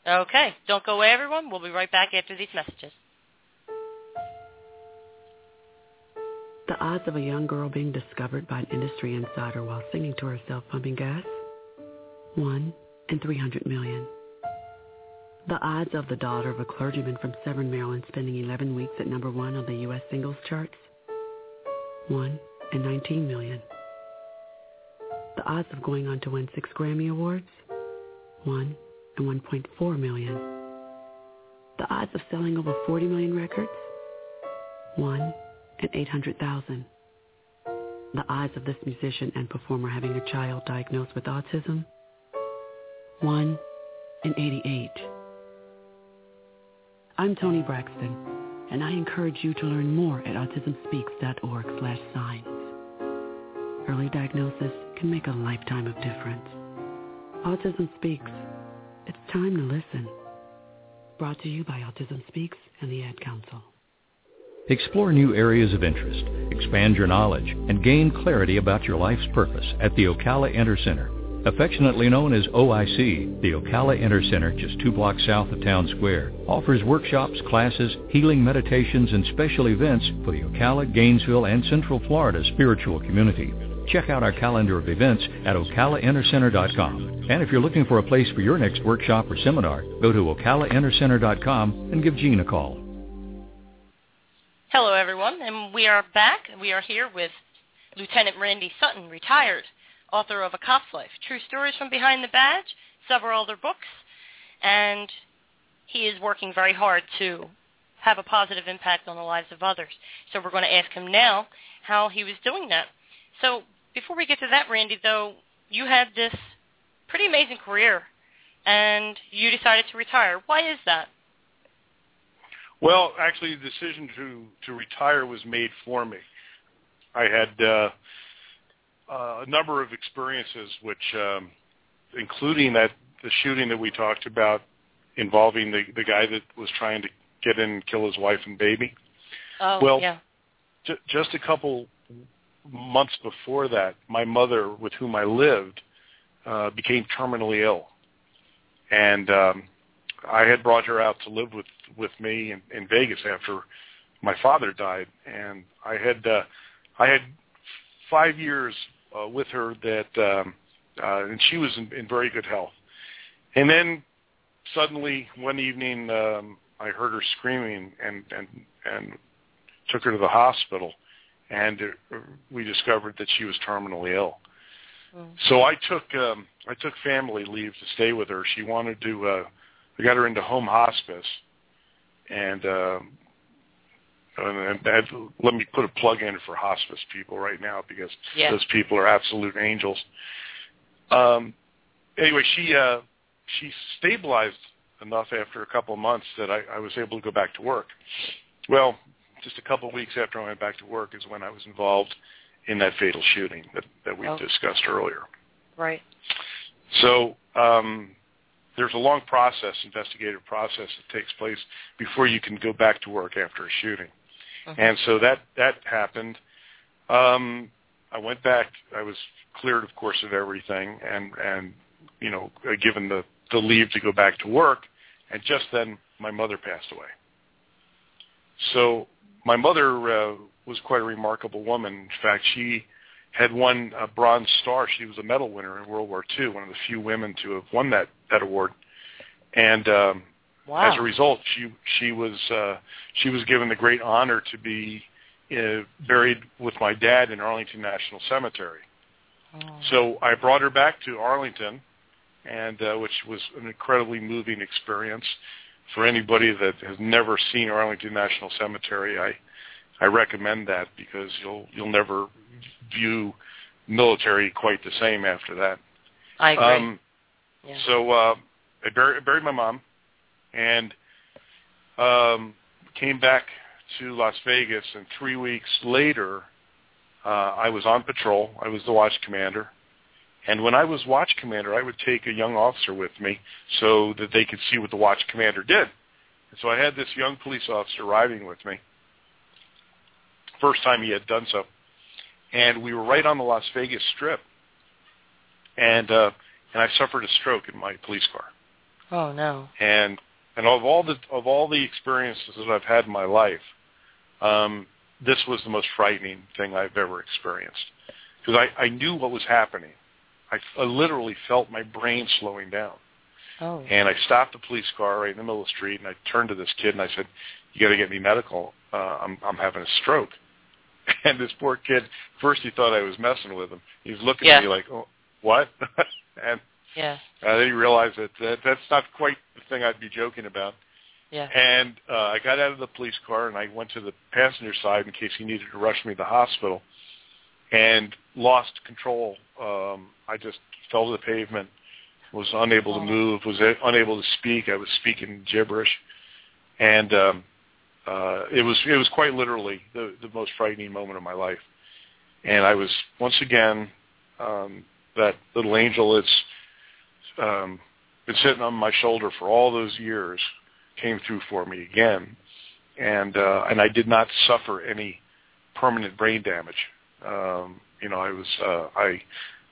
here. Okay. Don't go away, everyone. We'll be right back after these messages. The odds of a young girl being discovered by an industry insider while singing to herself pumping gas? 1 in 300 million. The odds of the daughter of a clergyman from Severn, Maryland spending 11 weeks at number one on the U.S. singles charts? 1 in 19 million. The odds of going on to win six Grammy Awards? 1 in 1.4 million. The odds of selling over 40 million records? 1 in 800,000. The odds of this musician and performer having a child diagnosed with autism? 1 in 88. I'm Toni Braxton, and I encourage you to learn more at autismspeaks.org slash signs. Early diagnosis can make a lifetime of difference. Autism Speaks. It's time to listen. Brought to you by Autism Speaks and the Ad Council. Explore new areas of interest, expand your knowledge, and gain clarity about your life's purpose at the Ocala Inter Center. Affectionately known as OIC, the Ocala Inter Center, just two blocks south of Town Square, offers workshops, classes, healing meditations, and special events for the Ocala, Gainesville, and Central Florida spiritual community. Check out our calendar of events at ocalaintercenter.com. And if you're looking for a place for your next workshop or seminar, go to ocalaintercenter.com and give Gene a call. Hello, everyone, and we are back. We are here with Lieutenant Randy Sutton, retired, author of A Cop's Life, True Stories from Behind the Badge, several other books, and he is working very hard to have a positive impact on the lives of others. So we're going to ask him now how he was doing that. So before we get to that, Randy, though, you had this pretty amazing career, and you decided to retire. Why is that? Well, actually, the decision to to retire was made for me. I had uh, a number of experiences, which, um, including that the shooting that we talked about, involving the the guy that was trying to get in and kill his wife and baby. Oh, well, yeah. J- just a couple months before that, my mother, with whom I lived, uh, became terminally ill, and um, I had brought her out to live with with me in, in Vegas after my father died, and I had uh, I had five years uh, with her that, um, uh, and she was in, in very good health. And then suddenly one evening, um, I heard her screaming and and and took her to the hospital, and uh, we discovered that she was terminally ill. Mm. So I took um, I took family leave to stay with her. She wanted to. Uh, we got her into home hospice, and um, and, and that, let me put a plug in for hospice people right now because those people are absolute angels. Um, anyway, she uh, she stabilized enough after a couple of months that I, I was able to go back to work. Well, just a couple of weeks after I went back to work is when I was involved in that fatal shooting that, that we Oh. discussed earlier. Right. So um, there's a long process, investigative process that takes place before you can go back to work after a shooting. Mhm. And so that that happened. Um, I went back. I was cleared, of course, of everything, and and you know uh, given the the leave to go back to work. And just then, my mother passed away. So my mother uh, was quite a remarkable woman. In fact, she had won a Bronze Star. She was a medal winner in World War II, one of the few women to have won that that award. And um, Wow. as a result, she she was uh, she was given the great honor to be uh, buried with my dad in Arlington National Cemetery. Oh. So I brought her back to Arlington, and uh, which was an incredibly moving experience for anybody that has never seen Arlington National Cemetery. I I recommend that because you'll you'll never view military quite the same after that. I agree. Um, yeah. so uh, I buried, I buried my mom, and um, came back to Las Vegas. And three weeks later, uh, I was on patrol. I was the watch commander, and when I was watch commander, I would take a young officer with me so that they could see what the watch commander did. And so I had this young police officer riding with me. First time he had done so, and we were right on the Las Vegas Strip, and uh, and I suffered a stroke in my police car oh no. and and of all the of all the experiences that I've had in my life, um, this was the most frightening thing I've ever experienced because I, I knew what was happening. I, I literally felt my brain slowing down, Oh. and I stopped the police car right in the middle of the street, and I turned to this kid and I said, "You got to get me medical. Uh, I'm I'm having a stroke." And this poor kid, first he thought I was messing with him. He was looking Yeah. at me like, "Oh, what?" and Yeah. uh, then he realized that, that that's not quite the thing I'd be joking about. Yeah. And uh, I got out of the police car and I went to the passenger side in case he needed to rush me to the hospital, and lost control. Um, I just fell to the pavement, was unable Oh. to move, was unable to speak. I was speaking gibberish, and um, uh, it was it was quite literally the the most frightening moment of my life. And I was once again um, that little angel that's um, been sitting on my shoulder for all those years came through for me again, and uh, and I did not suffer any permanent brain damage. Um, you know, I was uh, I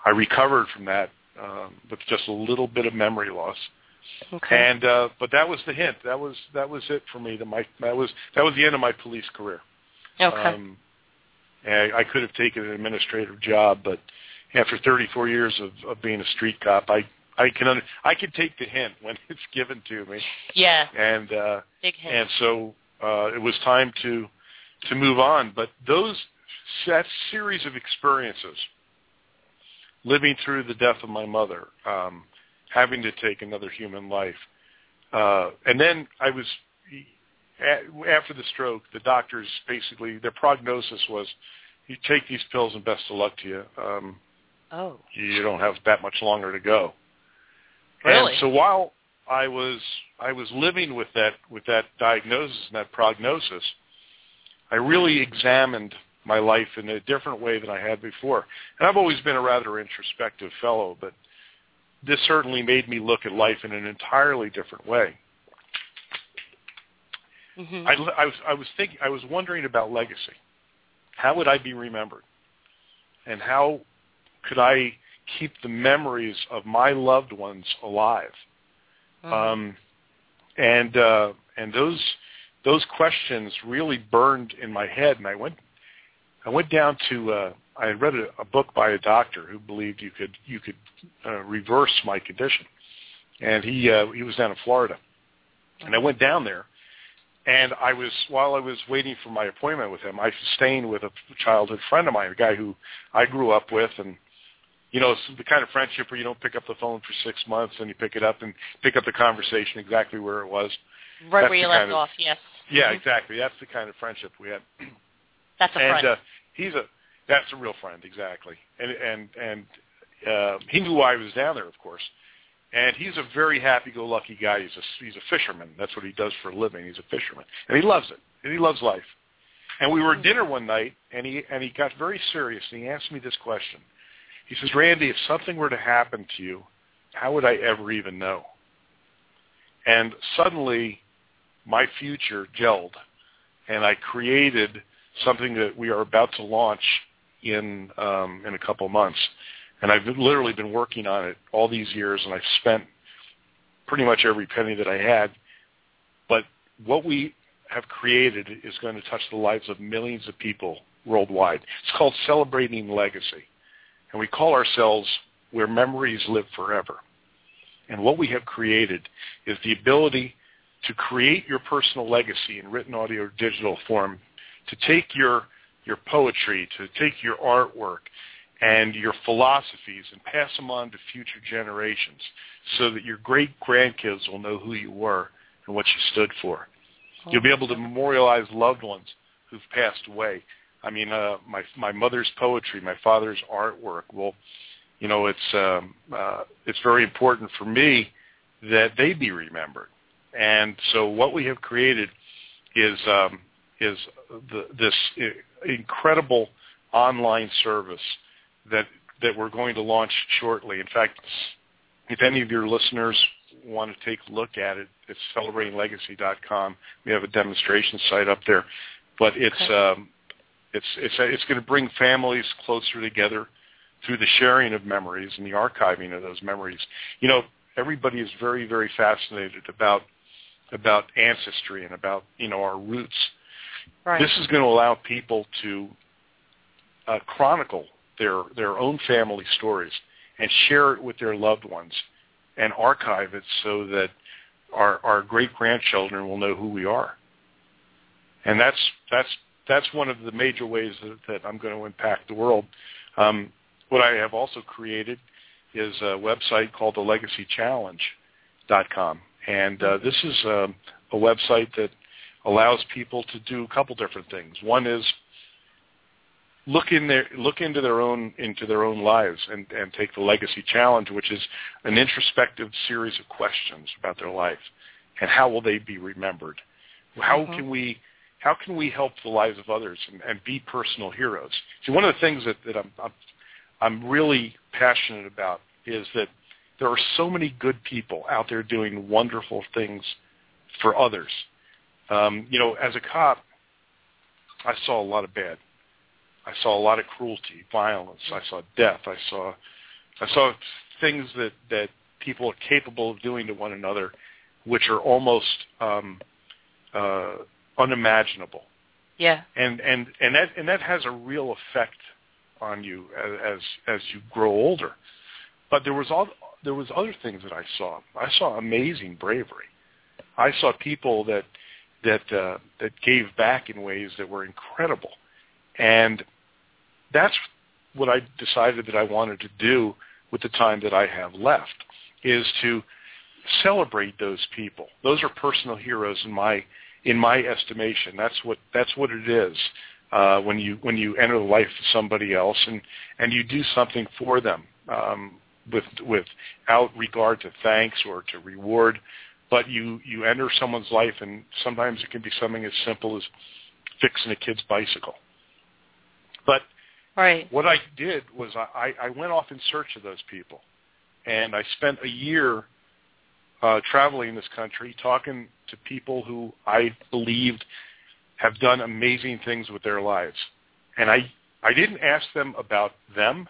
I recovered from that um, with just a little bit of memory loss. Okay. And uh, but that was the hint. That was that was it for me. That my that was that was the end of my police career. okay. Um, I, I could have taken an administrative job, but after 34 years of, of being a street cop, I I can under, I can take the hint when it's given to me, yeah. and uh, Big hint. and so uh, it was time to to move on. But those that series of experiences, living through the death of my mother, um, having to take another human life, uh, and then I was after the stroke. The doctors basically their prognosis was, you take these pills and best of luck to you. Um, oh. you don't have that much longer to go. Really? And so while I was I was living with that with that diagnosis and that prognosis, I really examined my life in a different way than I had before. And I've always been a rather introspective fellow, but this certainly made me look at life in an entirely different way. hmm I, I was I was thinking I was wondering about legacy. How would I be remembered? And how could I keep the memories of my loved ones alive? Mm-hmm. Um, and uh, and those those questions really burned in my head, and I went I went down to uh, I had read a, a book by a doctor who believed you could you could uh, reverse my condition, and he uh, he was down in Florida, and I went down there, and I was while I was waiting for my appointment with him, I sustained with a childhood friend of mine, a guy who I grew up with, and you know, the kind of friendship where you don't pick up the phone for six months and you pick it up and pick up the conversation exactly where it was. right that's where you left of- off. Yes. Yeah, Mhm. exactly. That's the kind of friendship we had. That's a and friend. uh, he's a that's a real friend, exactly. And and and uh, he knew why I was down there, of course. And he's a very happy-go-lucky guy. He's a he's a fisherman. That's what he does for a living. He's a fisherman, and he loves it. And he loves life. And we were at dinner one night, and he and he got very serious, and he asked me this question. He says, "Randy, if something were to happen to you how would I ever even know? And suddenly, my future gelled, and I created something that we are about to launch in um, in a couple months. And I've literally been working on it all these years, and I've spent pretty much every penny that I had. But what we have created is going to touch the lives of millions of people worldwide. It's called Celebrating Legacy. And we call ourselves Where Memories Live Forever. And what we have created is the ability to create your personal legacy in written, audio, or digital form, to take your, your poetry, to take your artwork, and your philosophies and pass them on to future generations so that your great-grandkids will know who you were and what you stood for. You'll be oh. able to memorialize loved ones who've passed away. I mean, uh, my my mother's poetry, my father's artwork. Well, you know, it's um, uh, it's very important for me that they be remembered. And so, what we have created is um, is the, this incredible online service that that we're going to launch shortly. In fact, if any of your listeners want to take a look at it, it's celebratinglegacy.com. We have a demonstration site up there, but it's okay. um, it's it's it's going to bring families closer together through the sharing of memories and the archiving of those memories. You know, everybody is very very fascinated about about ancestry and about you know our roots. Right. This is going to allow people to uh, chronicle their their own family stories and share it with their loved ones and archive it so that our our great grandchildren will know who we are. And that's that's that's one of the major ways that, that I'm going to impact the world. Um, what I have also created is a website called the LegacyChallenge.com, and uh, this is um, a website that allows people to do a couple different things. One is look in their look into their own into their own lives and, and take the legacy challenge, which is an introspective series of questions about their life and how will they be remembered. How mm-hmm. can we how can we help the lives of others and, and be personal heroes? See, one of the things that, that I'm, I'm I'm really passionate about is that there are so many good people out there doing wonderful things for others. Um, you know, as a cop, I saw a lot of bad. I saw a lot of cruelty, violence. I saw death. I saw I saw things that that people are capable of doing to one another, which are almost um, uh, unimaginable. Yeah. And and and that and that has a real effect on you as as, as you grow older. But there was all there was other things that I saw. I saw amazing bravery. I saw people that that uh, that gave back in ways that were incredible. And that's what I decided that I wanted to do with the time that I have left is to celebrate those people. Those are personal heroes in my in my estimation. That's what that's what it is. Uh, when you when you enter the life of somebody else and and you do something for them um, with without regard to thanks or to reward, but you you enter someone's life and sometimes it can be something as simple as fixing a kid's bicycle. But right. what I did was I, I went off in search of those people, and I spent a year uh, traveling this country talking to people who I believed have done amazing things with their lives. And I, I didn't ask them about them.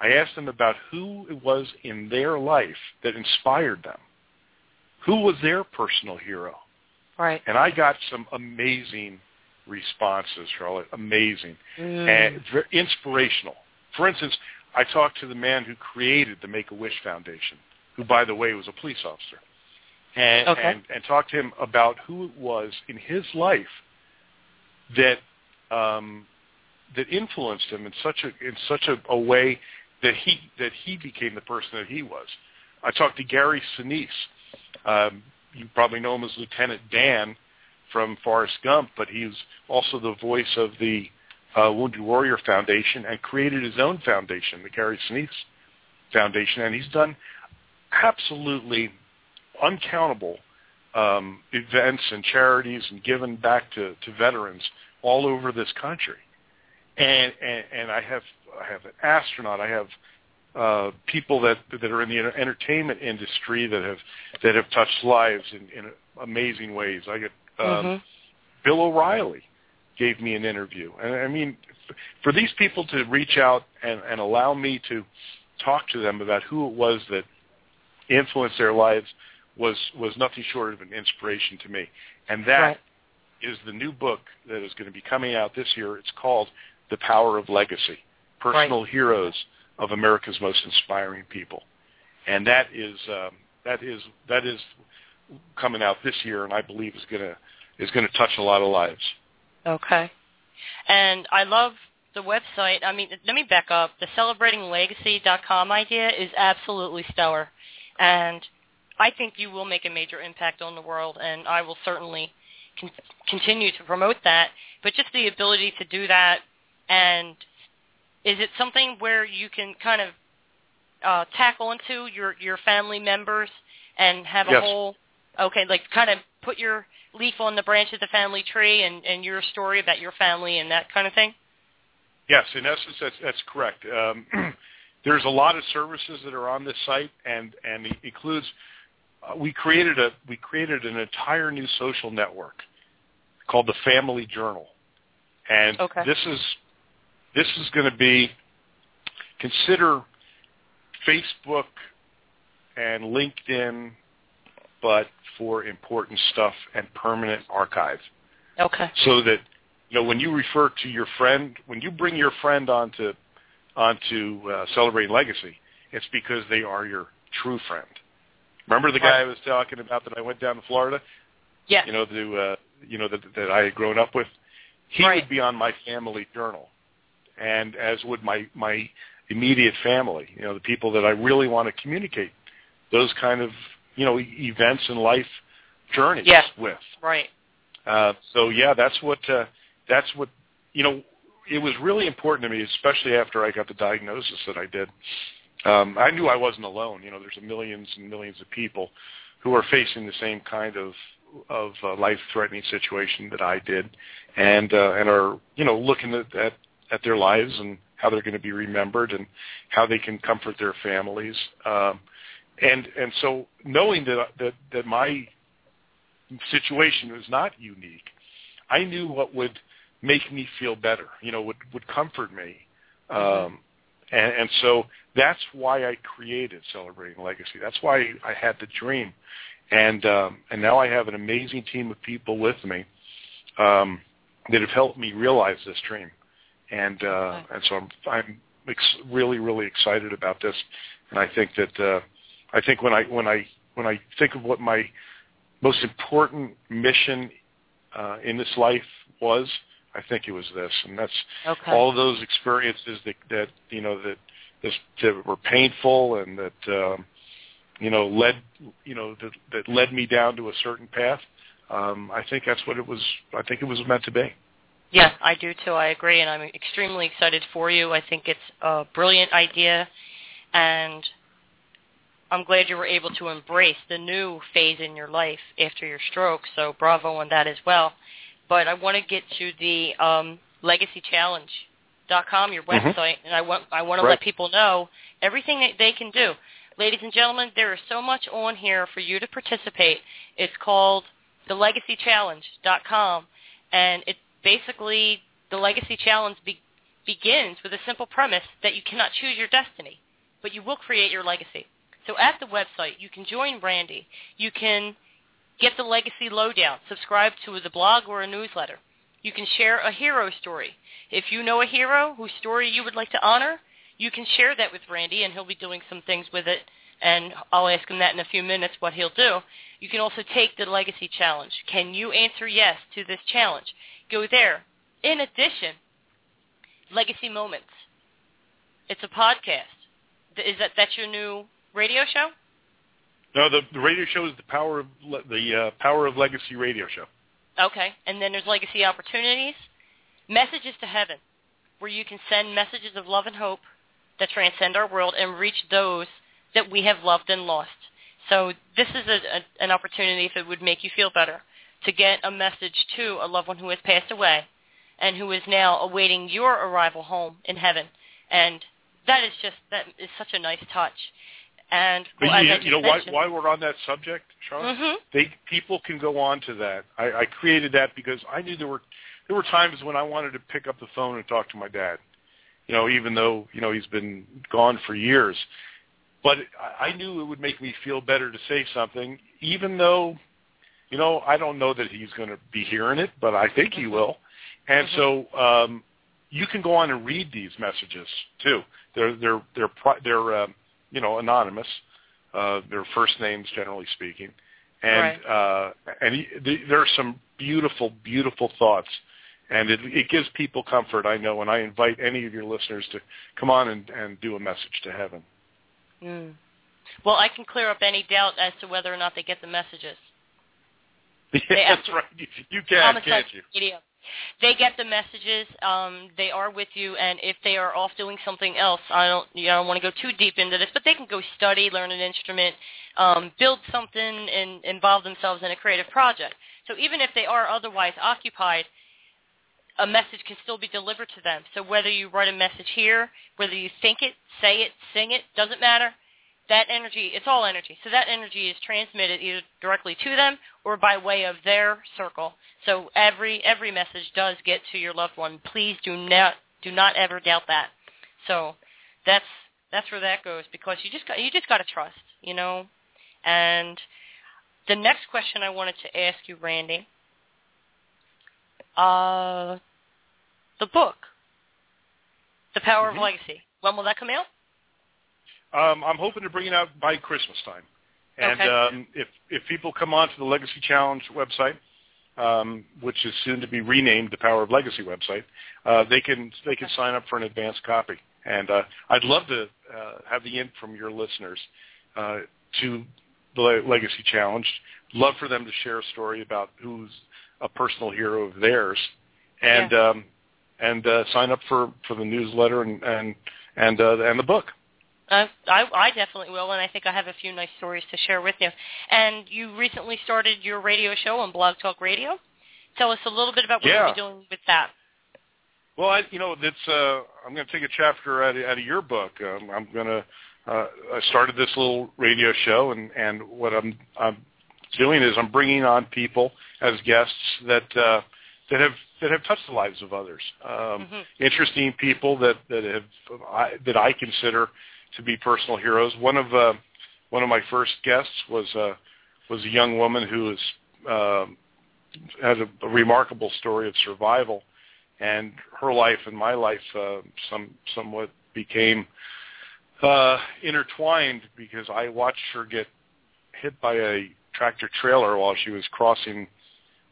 I asked them about who it was in their life that inspired them. Who was their personal hero? Right. And I got some amazing responses, Charlotte. Amazing. Mm. And very inspirational. For instance, I talked to the man who created the Make-A-Wish Foundation, who, by the way, was a police officer and, okay. and, and talk to him about who it was in his life that um, that influenced him in such a in such a, a way that he that he became the person that he was. I talked to Gary Sinise. Um, you probably know him as Lieutenant Dan from Forrest Gump, but he's also the voice of the uh, Wounded Warrior Foundation and created his own foundation, the Gary Sinise Foundation, and he's done absolutely uncountable um, events and charities and given back to, to veterans all over this country. And, and and I have I have an astronaut. I have uh, people that that are in the entertainment industry that have that have touched lives in, in amazing ways. I get um, mm-hmm. Bill O'Reilly gave me an interview, and I mean, for these people to reach out and, and allow me to talk to them about who it was that influenced their lives was was nothing short of an inspiration to me. And that right. is the new book that is going to be coming out this year. It's called The Power of Legacy: Personal right. Heroes of America's Most Inspiring People. And that is um, that is that is coming out this year, and I believe is going to is going to touch a lot of lives. Okay. And I love the website. I mean, let me back up. The celebratinglegacy.com idea is absolutely stellar. And I think you will make a major impact on the world, and I will certainly con- continue to promote that. But just the ability to do that, and is it something where you can kind of uh, tackle into your your family members and have a yes. whole okay, like kind of put your leaf on the branch of the family tree and and your story about your family and that kind of thing? Yes, in essence, that's that's correct. Um, there's a lot of services that are on this site, and and it includes we created a we created an entire new social network called the Family Journal, and okay. this is this is going to be consider Facebook and LinkedIn, but for important stuff and permanent archive. Okay. So that you know when you refer to your friend, when you bring your friend onto onto uh, Celebrating Legacy, it's because they are your true friend. Remember the guy I was talking about that I went down to Florida? Yeah. You know, to uh, you know that that I had grown up with. He right. would be on my family journal, and as would my my immediate family. You know, the people that I really want to communicate those kind of you know events and life journeys yeah. with. Right. Uh, so yeah, that's what uh, that's what you know. It was really important to me, especially after I got the diagnosis that I did. Um, I knew I wasn't alone. You know, there's millions and millions of people who are facing the same kind of of uh, life-threatening situation that I did, and uh, and are you know looking at, at at their lives and how they're going to be remembered and how they can comfort their families. Um, and and so knowing that that that my situation was not unique, I knew what would make me feel better. You know, would would comfort me. Um, and, and so that's why I created Celebrating Legacy. That's why I had the dream, and um, and now I have an amazing team of people with me um, that have helped me realize this dream, and uh, and so I'm I'm ex- really really excited about this, and I think that uh, I think when I when I when I think of what my most important mission uh, in this life was, I think it was this, and that's okay. all of those experiences that that you know that that were painful and that um, you know led you know that, that led me down to a certain path. Um, I think that's what it was. I think it was meant to be. Yeah, I do too. I agree, and I'm extremely excited for you. I think it's a brilliant idea, and I'm glad you were able to embrace the new phase in your life after your stroke. So bravo on that as well. But I want to get to the um, Legacy Challenge com, your mm-hmm. website, mm-hmm. and I want I want to right. let people know everything that they can do. Ladies and gentlemen, there is so much on here for you to participate. It's called thelegacychallenge.com, and it basically the Legacy Challenge be, begins with a simple premise that you cannot choose your destiny, but you will create your legacy. So at the website, you can join Randy. You can get the Legacy Lowdown, subscribe to the blog or a newsletter. You can share a hero story. If you know a hero whose story you would like to honor, you can share that with Randy, and he'll be doing some things with it, and I'll ask him that in a few minutes what he'll do. You can also take the Legacy Challenge. Can you answer yes to this challenge? Go there. In addition, Legacy Moments. It's a podcast. Is that that's your new radio show? No, the, the radio show is the power of the uh, power of legacy radio show. Okay, and then there's legacy opportunities, messages to heaven, where you can send messages of love and hope that transcend our world and reach those that we have loved and lost. So this is a, a, an opportunity, if it would make you feel better, to get a message to a loved one who has passed away and who is now awaiting your arrival home in heaven. And that is just that is such a nice touch. And well, you, you know, why, why we're on that subject, Charlotte? Mhm. They people can go on to that. I, I created that because I knew there were there were times when I wanted to pick up the phone and talk to my dad. You know, even though you know he's been gone for years, but I, I knew it would make me feel better to say something, even though, you know, I don't know that he's going to be hearing it, but I think he will. And so um, you can go on and read these messages too. They're they're they're they're um, you know anonymous. Uh, their first names, generally speaking, and uh, and he, th- there are some beautiful, beautiful thoughts, and it, it gives people comfort. I know, and I invite any of your listeners to come on and, and do a message to heaven. Mm. Well, I can clear up any doubt as to whether or not they get the messages. That's right. You, you can, can't you? Media. They get the messages. Um, they are with you, and if they are off doing something else, I don't, you know, I don't want to go too deep into this, but they can go study, learn an instrument, um, build something, and involve themselves in a creative project. So even if they are otherwise occupied, a message can still be delivered to them. So whether you write a message here, whether you think it, say it, sing it, doesn't matter. That energy, it's all energy. So that energy is transmitted either directly to them or by way of their circle. So every every message does get to your loved one. Please do not do not ever doubt that. So that's that's where that goes because you just got you just got to trust, you know. And the next question I wanted to ask you, Randy, uh, the book, The Power Mhm. of Legacy. When will that come out? Um, I'm hoping to bring it out by Christmas time. And Okay. um, if if people come onto the Legacy Challenge website, um, which is soon to be renamed the Power of Legacy website, uh, they can they can sign up for an advanced copy. And uh, I'd love to uh, have the input from your listeners uh, to the Le- Legacy Challenge. Love for them to share a story about who's a personal hero of theirs, and um, and uh, sign up for, for the newsletter and and and, uh, and the book. I, I definitely will, and I think I have a few nice stories to share with you. And you recently started your radio show on Blog Talk Radio. Tell us a little bit about what Yeah. you're doing with that. Well, I, you know, it's. Uh, I'm going to take a chapter out of, out of your book. Um, I'm going to. Uh, I started this little radio show, and and what I'm I'm doing is I'm bringing on people as guests that uh, that have that have touched the lives of others. Um, Mhm. Interesting people that that have I, that I consider to be personal heroes. One of uh, one of my first guests was uh, was a young woman who was um has a, a remarkable story of survival and her life and my life uh, some somewhat became uh, intertwined because I watched her get hit by a tractor trailer while she was crossing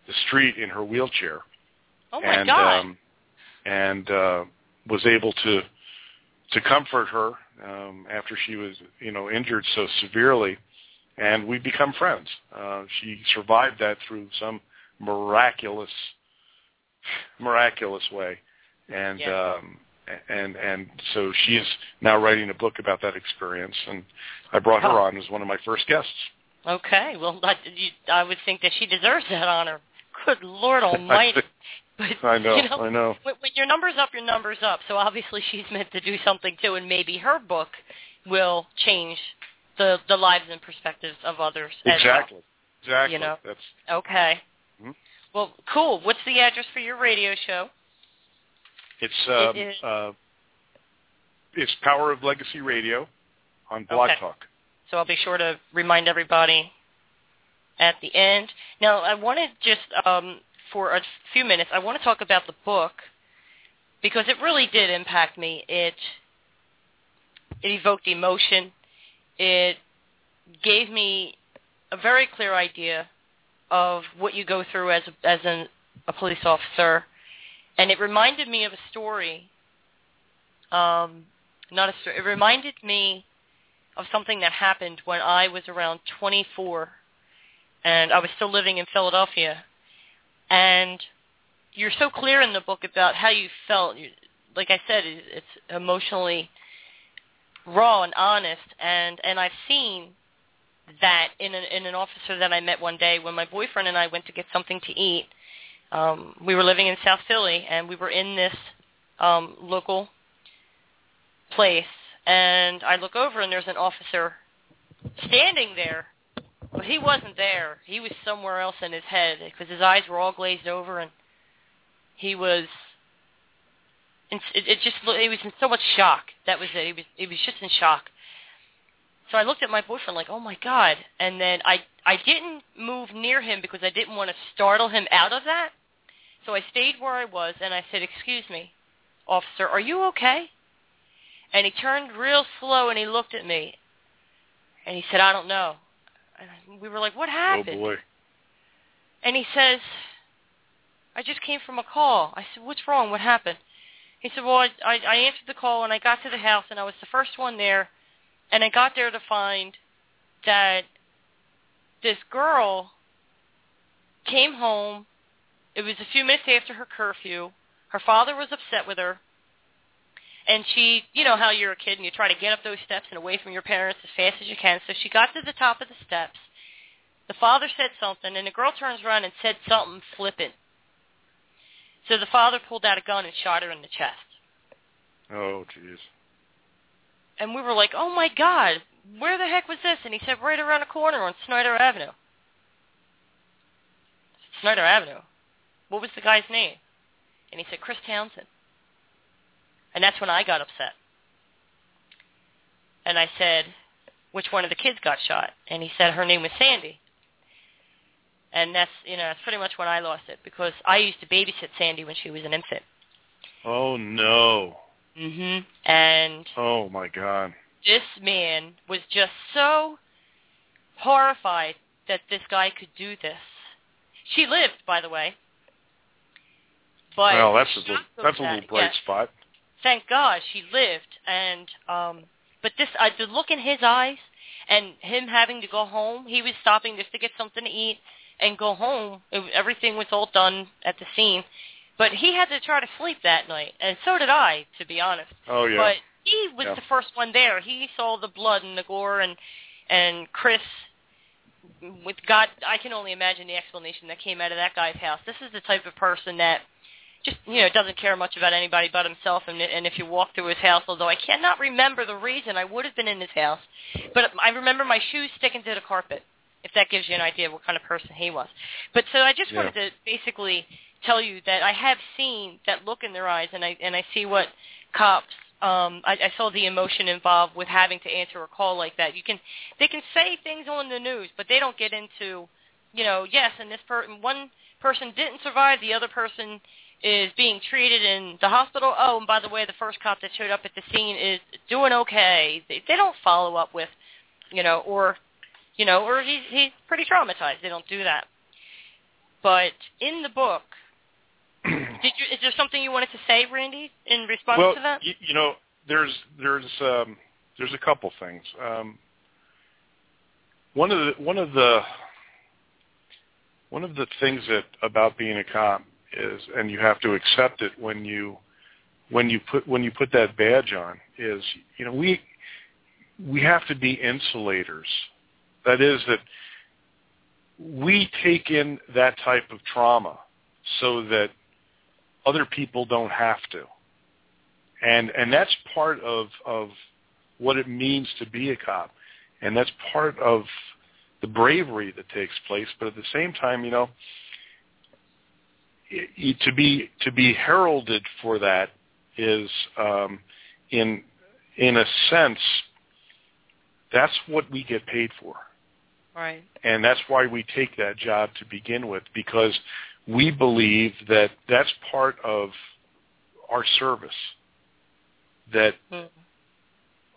the street in her wheelchair, Oh my and God! um, and uh, was able to to comfort her um, after she was you know injured so severely, and we become friends. Uh, she survived that through some miraculous miraculous way, and Yeah. um, and and so she is now writing a book about that experience, and I brought her Oh. on as one of my first guests. okay, well, I, you, I would think that she deserves that honor. Good Lord Almighty! But I know, you know, I know. when, when your number's up, your number's up. So obviously she's meant to do something too, and maybe her book will change the the lives and perspectives of others. as well. Exactly, exactly. You know. That's Okay. Mhm. Well, cool. What's the address for your radio show? it's um, uh, it's Power of Legacy Radio on Blog Okay. Talk. So I'll be sure to remind everybody at the end. Now, I wanted just um, for a few minutes, I want to talk about the book because it really did impact me. It it evoked emotion. It gave me a very clear idea of what you go through as a, as an, a police officer, and it reminded me of a story. Um, not a story. It reminded me of something that happened when I was around 24 and I was still living in Philadelphia. And you're so clear in the book about how you felt. You, like I said, it's emotionally raw and honest. And and I've seen that in an in an officer that I met one day when my boyfriend and I went to get something to eat. Um, we were living in South Philly, and we were in this um, local place and I look over and there's an officer standing there, but he wasn't there. He was somewhere else in his head because his eyes were all glazed over and he was. It, it just he was in so much shock. That was it. He was he was just in shock. So I looked at my boyfriend like, oh my god, and then I I didn't move near him because I didn't want to startle him out of that. So I stayed where I was and I said, excuse me, officer, are you okay? And he turned real slow and he looked at me, and he said, I don't know. And we were like, what oh, happened? Oh boy. And he says, I just came from a call. I said, what's wrong? What happened? He said, well, I, I, I answered the call and I got to the house and I was the first one there, and I got there to find that this girl came home. It was a few minutes after her curfew. Her father was upset with her. And she, you know how you're a kid and you try to get up those steps and away from your parents as fast as you can. So she got to the top of the steps. The father said something, and the girl turns around and said something flippant. So the father pulled out a gun and shot her in the chest. Oh, jeez. And we were like, oh my God, where the heck was this? And he said, right around the corner on Snyder Avenue. Snyder Avenue. What was the guy's name? And he said, Chris Townsend. And that's when I got upset. And I said, which one of the kids got shot? And he said her name was Sandy. And that's, you know, that's pretty much when I lost it because I used to babysit Sandy when she was an infant. Oh no. Mhm. And Oh my god. this man was just so horrified that this guy could do this. She lived, by the way. But well, that's a little, that's a little bright yes. spot. Thank God she lived, and um, but this, I the look in his eyes, and him having to go home. He was stopping just to get something to eat and go home. It, everything was all done at the scene, but he had to try to sleep that night, and so did I, to be honest. Oh yeah. But he was Yeah. the first one there. He saw the blood and the gore, and and Chris with God, I can only imagine the explanation that came out of that guy's house. This is the type of person that just you know doesn't care much about anybody but himself. And and if you walk through his house, although I cannot remember the reason I would have been in his house, but I remember my shoes sticking to the carpet. If that gives you an idea of what kind of person he was. But so I just Yeah. wanted to basically tell you that I have seen that look in their eyes, and I and I see what cops. Um, I, I saw the emotion involved with having to answer a call like that. You can, they can say things on the news, but they don't get into, you know, yes, and this per- one person didn't survive, the other person is being treated in the hospital. Oh, and by the way, the first cop that showed up at the scene is doing okay. They, they don't follow up with, you know, or, you know, or he's he's pretty traumatized. They don't do that. But in the book, did you, is there something you wanted to say, Randy, in response well, to that? You, you know, there's there's um, there's a couple things. Um, one of the one of the one of the things that about being a cop is, and you have to accept it when you when you put when you put that badge on, is you know we we have to be insulators. That is that we take in that type of trauma so that other people don't have to. And and that's part of of what it means to be a cop. And that's part of the bravery that takes place, but at the same time, you know, to be to be heralded for that is um in in a sense that's what we get paid for Right. and that's why we take that job to begin with because we believe that that's part of our service that Mm.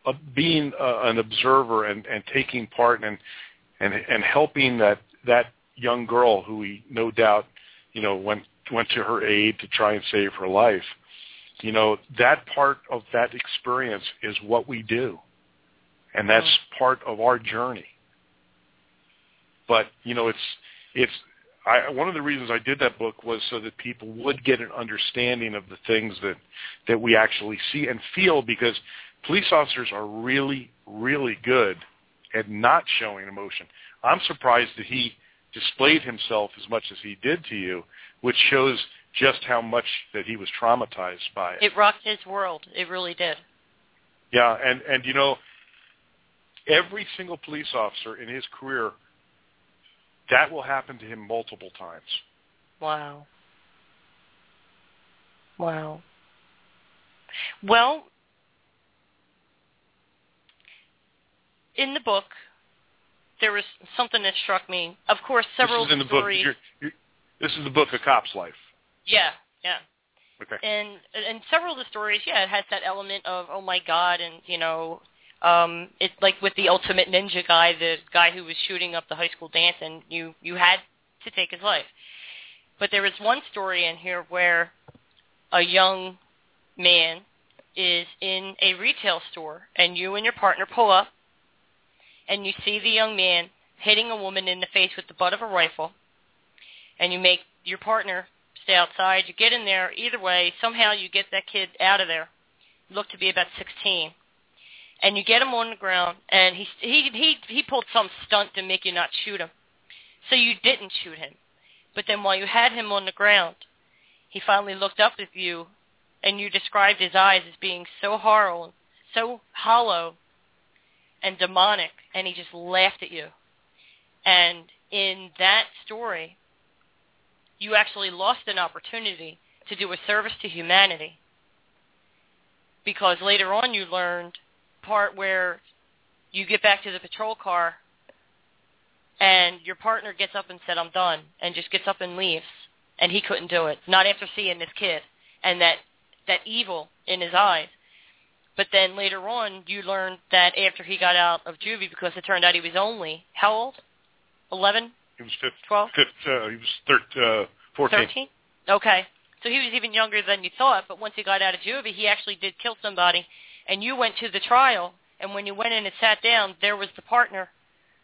uh, being uh, an observer and, and taking part and and and helping that that young girl who we no doubt you know went went to her aid to try and save her life. You know that part of that experience is what we do. And that's part of our journey. But you know it's it's I, one of the reasons I did that book was so that people would get an understanding of the things that that we actually see and feel because police officers are really really good at not showing emotion. I'm surprised that he displayed himself as much as he did to you, which shows just how much that he was traumatized by it. It rocked his world. It really did. Yeah, and and you know, every single police officer in his career, that will happen to him multiple times. Wow. Wow. Well, in the book, there was something that struck me. Of course, several this is in the stories. book. You're, you're, this is the book, A Cop's Life. Yeah, yeah. Okay. And and several of the stories, yeah, it has that element of oh my god, and you know, um, it's like with the Ultimate Ninja guy, the guy who was shooting up the high school dance, and you you had to take his life. But there was one story in here where a young man is in a retail store, and you and your partner pull up, and you see the young man hitting a woman in the face with the butt of a rifle, and you make your partner stay outside. You get in there. Either way, somehow you get that kid out of there. Look to be about 16. And you get him on the ground, and he he he he pulled some stunt to make you not shoot him, so you didn't shoot him. But then while you had him on the ground, he finally looked up at you, and you described his eyes as being so horrible, so hollow, and demonic, and he just laughed at you. And in that story, you actually lost an opportunity to do a service to humanity. Because later on you learned part where you get back to the patrol car and your partner gets up and said I'm done and just gets up and leaves and he couldn't do it. Not after seeing this kid and that that evil in his eyes but then later on you learned that after he got out of juvie because it turned out he was only how old 11 He was fifth, 12 fifth, uh, he was thir- uh, 14. 13? Okay. So he was even younger than you thought, but once he got out of juvie, he actually did kill somebody. And you went to the trial, and when you went in and sat down, there was the partner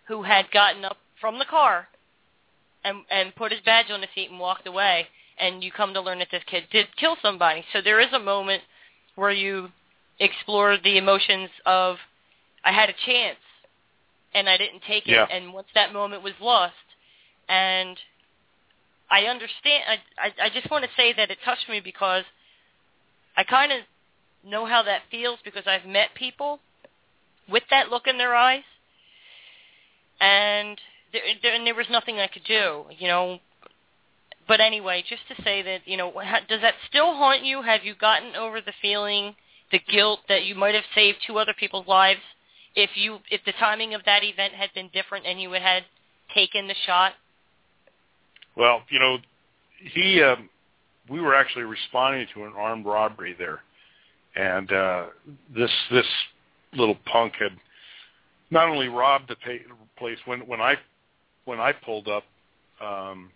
who had gotten up from the car and and put his badge on the seat and walked away. And you come to learn that this kid did kill somebody. So there is a moment where you explore the emotions of, I had a chance, and I didn't take it. Yeah. And once that moment was lost, and I understand. I, I I just want to say that it touched me because I kind of know how that feels because I've met people with that look in their eyes, and there, there, and there was nothing I could do, you know. But anyway, just to say that you know, does that still haunt you? Have you gotten over the feeling, the guilt that you might have saved two other people's lives if you if the timing of that event had been different and you had taken the shot? Well, you know, he um, we were actually responding to an armed robbery there, and uh, this this little punk had not only robbed the place when when I when I pulled up. Um,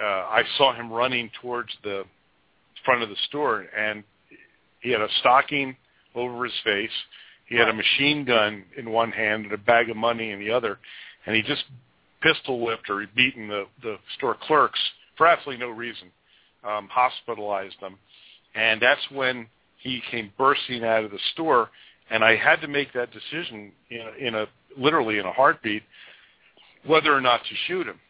uh, I saw him running towards the front of the store, and he had a stocking over his face. He had a machine gun in one hand and a bag of money in the other, and he just pistol whipped or beaten the the store clerks for absolutely no reason, um, hospitalized them, and that's when he came bursting out of the store, and I had to make that decision in a, in a literally in a heartbeat whether or not to shoot him,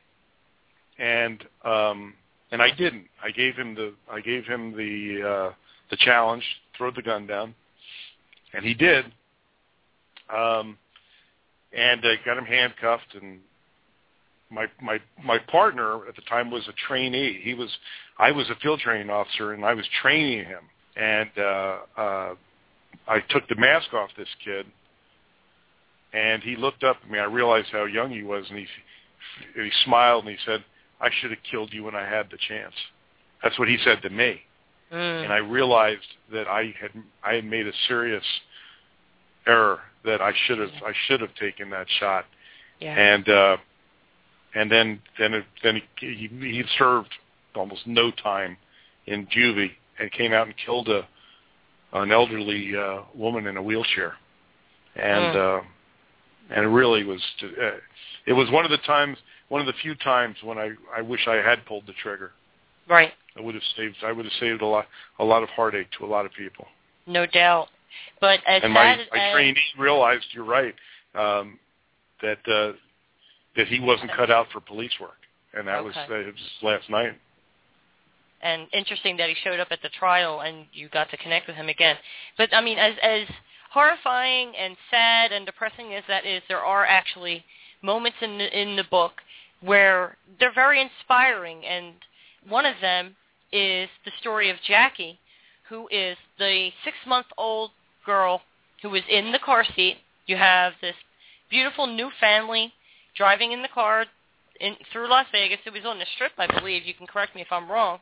and um, and I didn't. I gave him the I gave him the uh, the challenge, throw the gun down, and he did. Um, and I got him handcuffed and my my my partner at the time was a trainee. He was I was a field training officer and I was training him. And uh uh I took the mask off this kid and he looked up at me. I realized how young he was and he he smiled and he said, "I should have killed you when I had the chance." That's what he said to me. Mm. And I realized that I had I had made a serious error that I should have I should have taken that shot. yeah. And uh and then then it, then he, he he served almost no time in juvie and came out and killed a an elderly uh, woman in a wheelchair, and Mm. uh, and it really was uh, it was one of the times one of the few times when I I wish I had pulled the trigger. right. I would have saved I would have saved a lot a lot of heartache to a lot of people. No doubt. But as and my as trainee realized you're right um, that uh, that he wasn't cut out for police work, and that was Okay. that was last night. and interesting that he showed up at the trial and you got to connect with him again. But I mean, as as horrifying and sad and depressing as that is, there are actually moments in the, in the book where they're very inspiring, and one of them is the story of Jackie, who is the six-month-old girl who was in the car seat. You have this beautiful new family driving in the car in, through Las Vegas. It was on the strip, I believe. You can correct me if I'm wrong.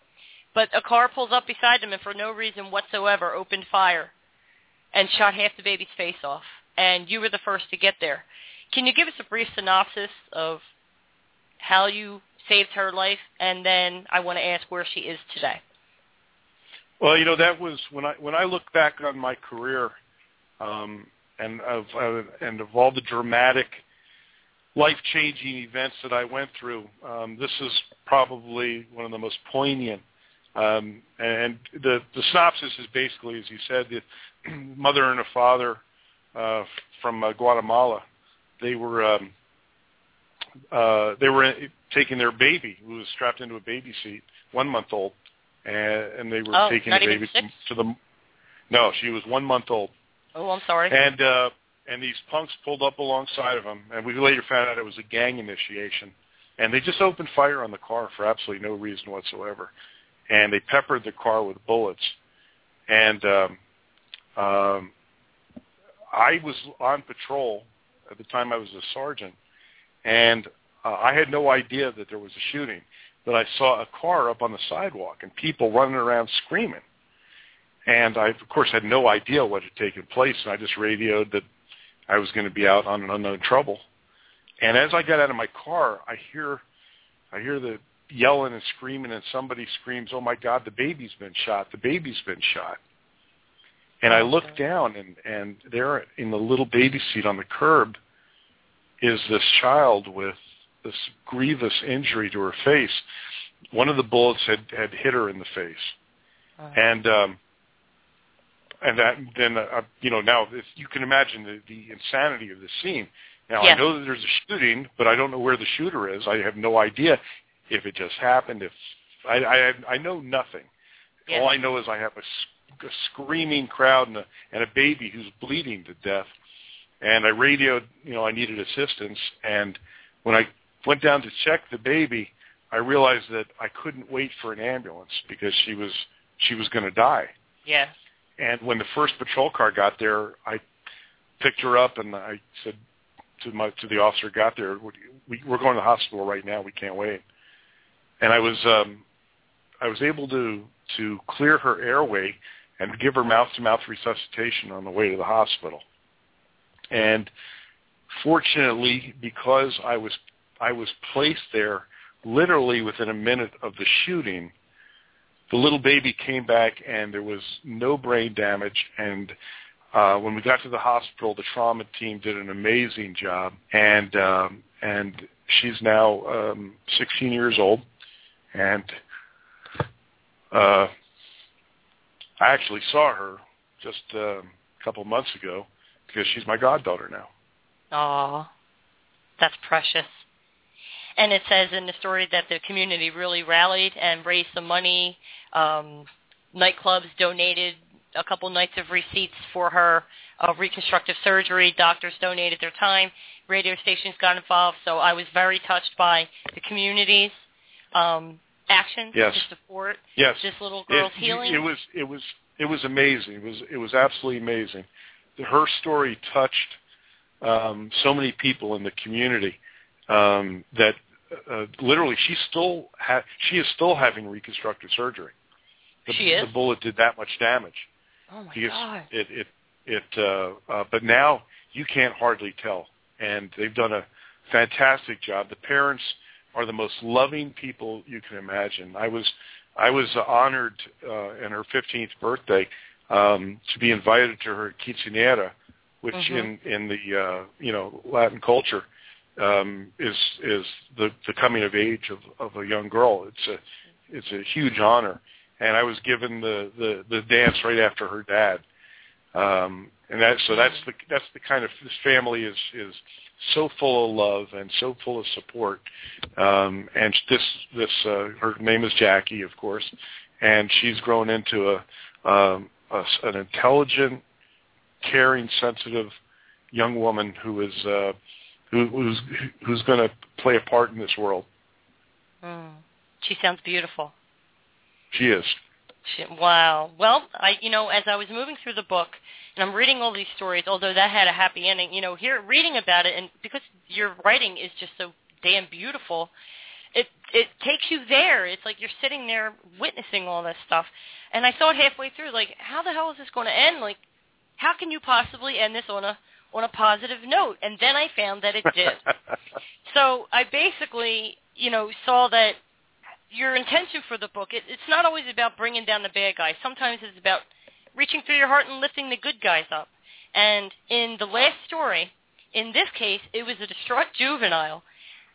But a car pulls up beside them and for no reason whatsoever opened fire and shot half the baby's face off. And you were the first to get there. Can you give us a brief synopsis of how you saved her life? And then I want to ask where she is today. Well, you know that was when I when I look back on my career, um, and of uh, and of all the dramatic, life-changing events that I went through, um, this is probably one of the most poignant. Um, and the the synopsis is basically, as you said, the mother and a father uh, from uh, Guatemala. They were um, uh, they were taking their baby, who was strapped into a baby seat, one month old, and, and they were oh, taking the baby to, to the. No, she was one month old. Oh, I'm sorry. And uh, and these punks pulled up alongside of them, and we later found out it was a gang initiation, and they just opened fire on the car for absolutely no reason whatsoever, and they peppered the car with bullets, and um, um, I was on patrol at the time. I was a sergeant, and uh, I had no idea that there was a shooting. But I saw a car up on the sidewalk and people running around screaming. And I, of course, had no idea what had taken place. And I just radioed that I was going to be out on an unknown trouble. And as I got out of my car, I hear, I hear the yelling and screaming, and somebody screams, "Oh my God, the baby's been shot! The baby's been shot!" And I look down, and and there in the little baby seat on the curb is this child with this grievous injury to her face. One of the bullets had had hit her in the face, uh-huh. and um, and that then uh, you know now if you can imagine the, the insanity of the scene. Now yes. I know that there's a shooting, but I don't know where the shooter is. I have no idea if it just happened. If I I, I know nothing. Yes. All I know is I have a, a screaming crowd and a, and a baby who's bleeding to death. And I radioed, you know, I needed assistance. And when I went down to check the baby, I realized that I couldn't wait for an ambulance because she was she was going to die. Yeah. And when the first patrol car got there, I picked her up and I said to my to the officer got there, we, "We're going to the hospital right now. We can't wait." And I was um, I was able to to clear her airway and give her mouth-to-mouth resuscitation on the way to the hospital. And fortunately, because I was I was placed there literally within a minute of the shooting. The little baby came back and there was no brain damage. And uh, when we got to the hospital, the trauma team did an amazing job. And um, and she's now um, 16 years old. And uh, I actually saw her just uh, a couple months ago because she's my goddaughter now. Aw, that's precious. And it says in the story that the community really rallied and raised some money. Um, nightclubs donated a couple nights of receipts for her uh, reconstructive surgery. Doctors donated their time. Radio stations got involved. So I was very touched by the community's um, actions yes. to support yes. this little girl's it, healing. It was it was it was amazing. It was it was absolutely amazing. Her story touched um, so many people in the community um, that uh, literally she's still ha- she is still having reconstructive surgery. The, she is. The bullet did that much damage. Oh my because god! It it it. Uh, uh, but now you can't hardly tell, and they've done a fantastic job. The parents are the most loving people you can imagine. I was I was honored uh, in her 15th birthday um, to be invited to her quinceanera, which mm-hmm. in in the uh, you know Latin culture um, is is the, the coming of age of, of a young girl. It's a it's a huge honor, and I was given the, the, the dance right after her dad, um, and that so that's the that's the kind of this family is is so full of love and so full of support. Um, and this this uh, her name is Jackie, of course, and she's grown into a, um, a an intelligent, caring, sensitive young woman who is uh, who, who's who's going to play a part in this world. Mm. She sounds beautiful. She is. She, wow. Well, I you know as I was moving through the book and I'm reading all these stories, although that had a happy ending, you know, here reading about it and because your writing is just so damn beautiful, it it takes you there. It's like you're sitting there witnessing all this stuff. And I thought halfway through, like, how the hell is this going to end? Like, how can you possibly end this on a on a positive note? And then I found that it did. so I basically, you know, saw that your intention for the book, it, it's not always about bringing down the bad guys. Sometimes it's about reaching through your heart and lifting the good guys up. And in the last story, in this case, it was a distraught juvenile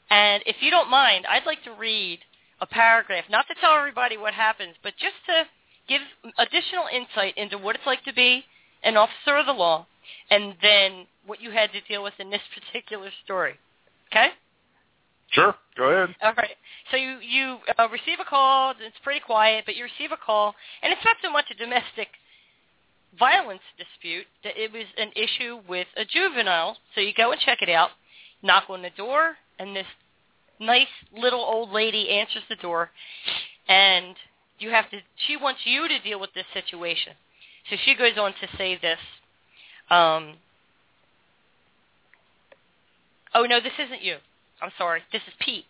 and if you don't mind, I'd like to read a paragraph, not to tell everybody what happens, but just to give additional insight into what it's like to be an officer of the law and then what you had to deal with in this particular story. Okay? Sure. Go ahead. All right. So you you uh, receive a call. It's pretty quiet, but you receive a call, and it's not so much a domestic violence dispute. That it was an issue with a juvenile. So you go and check it out. Knock on the door and this nice little old lady answers the door, and you have to. She wants you to deal with this situation. So she goes on to say this. Um, oh no, this isn't you. I'm sorry. This is Pete.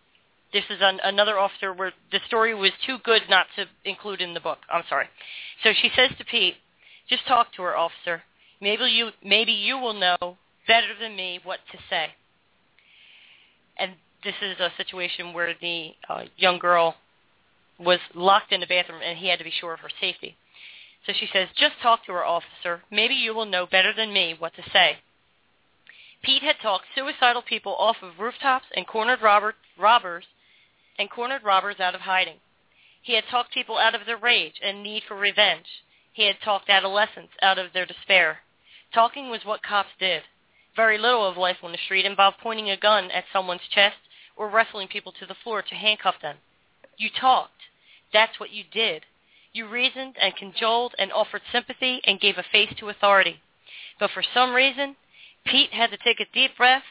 This is an, another officer where the story was too good not to include in the book. I'm sorry. So she says to Pete, "Just talk to her, officer. Maybe you maybe you will know better than me what to say." And this is a situation where the uh, young girl was locked in the bathroom and he had to be sure of her safety. So she says, just talk to her, officer. Maybe you will know better than me what to say. Pete had talked suicidal people off of rooftops and cornered robber, robbers and cornered robbers out of hiding. He had talked people out of their rage and need for revenge. He had talked adolescents out of their despair. Talking was what cops did. Very little of life on the street involved pointing a gun at someone's chest or wrestling people to the floor to handcuff them. You talked. That's what you did. You reasoned and cajoled and offered sympathy and gave a face to authority. But for some reason, Pete had to take a deep breath.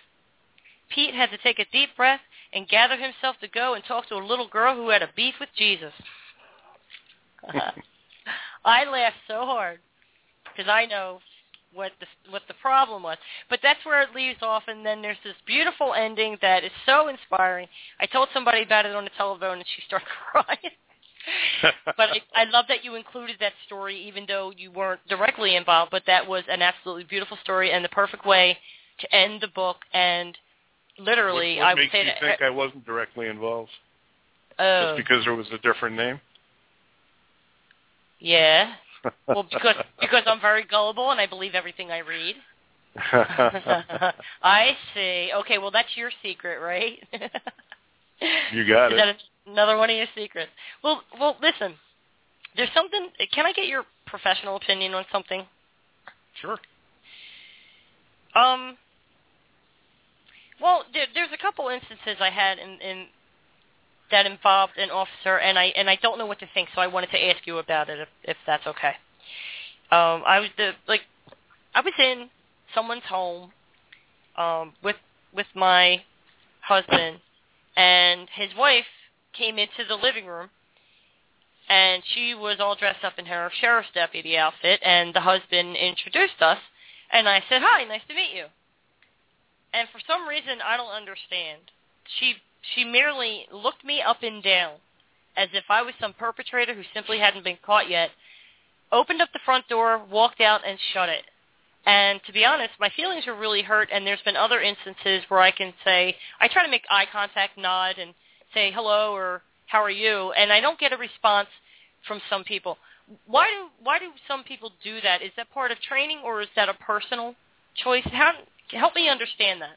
Pete had to take a deep breath and gather himself to go and talk to a little girl who had a beef with Jesus. I laughed so hard because I know what the what the problem was. But that's where it leaves off, and then there's this beautiful ending that is so inspiring. I told somebody about it on the telephone, and she started crying. but I, I love that you included that story, even though you weren't directly involved. But that was an absolutely beautiful story and the perfect way to end the book. And literally, what, what I would makes say you that. think I wasn't directly involved? Oh, Just because there was a different name? yeah. Well, because because I'm very gullible and I believe everything I read. I see. Okay, well that's your secret, right? you got Is it. that another one of your secrets? Well, well, listen. There's something. Can I get your professional opinion on something? Sure. Um. Well, there, there's a couple instances I had in, in that involved an officer, and I and I don't know what to think, so I wanted to ask you about it, if, if that's okay. Um, I was the like, I was in someone's home, um, with with my husband, and his wife came into the living room, and she was all dressed up in her sheriff's deputy outfit, and the husband introduced us, and I said, "Hi, nice to meet you." And for some reason, I don't understand. She she merely looked me up and down as if I was some perpetrator who simply hadn't been caught yet, opened up the front door, walked out, and shut it. And to be honest, my feelings are really hurt, and there's been other instances where I can say, I try to make eye contact, nod, and say hello or how are you, and I don't get a response from some people. Why do why do some people do that? Is that part of training, or is that a personal choice? How help me understand that.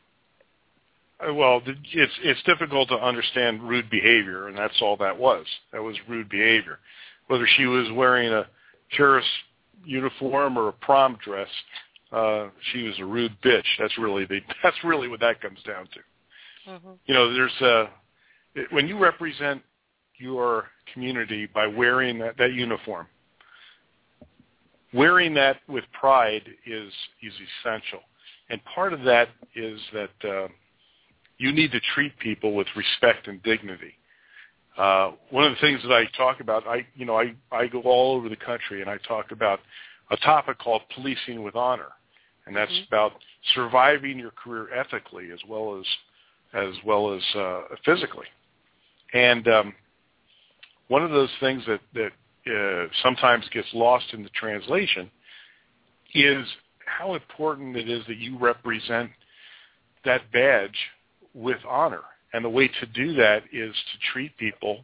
Uh, Well, it's it's difficult to understand rude behavior, and that's all that was. That was rude behavior. Whether she was wearing a sheriff's uniform or a prom dress, uh, she was a rude bitch. That's really the that's really what that comes down to. Mm-hmm. You know, there's uh, when you represent your community by wearing that, that uniform, wearing that with pride is is essential, and part of that is that uh, you need to treat people with respect and dignity. Uh, one of the things that I talk about, I you know I I go all over the country and I talk about a topic called policing with honor, and that's mm-hmm. about surviving your career ethically as well as as well as uh, physically. And um, one of those things that that uh, sometimes gets lost in the translation is how important it is that you represent that badge with honor. And the way to do that is to treat people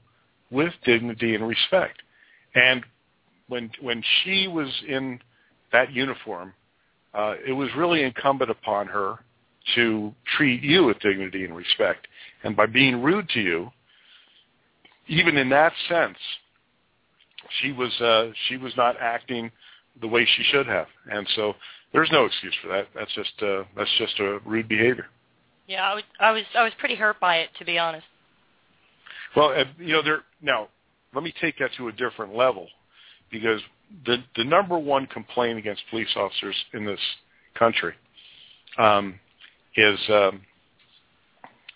with dignity and respect. And when when she was in that uniform, uh, it was really incumbent upon her to treat you with dignity and respect. And by being rude to you, even in that sense, she was uh, she was not acting the way she should have, and so there's no excuse for that. That's just uh, that's just a rude behavior. Yeah, I was I was I was pretty hurt by it to be honest. Well, you know, there now let me take that to a different level because the the number one complaint against police officers in this country um, is um,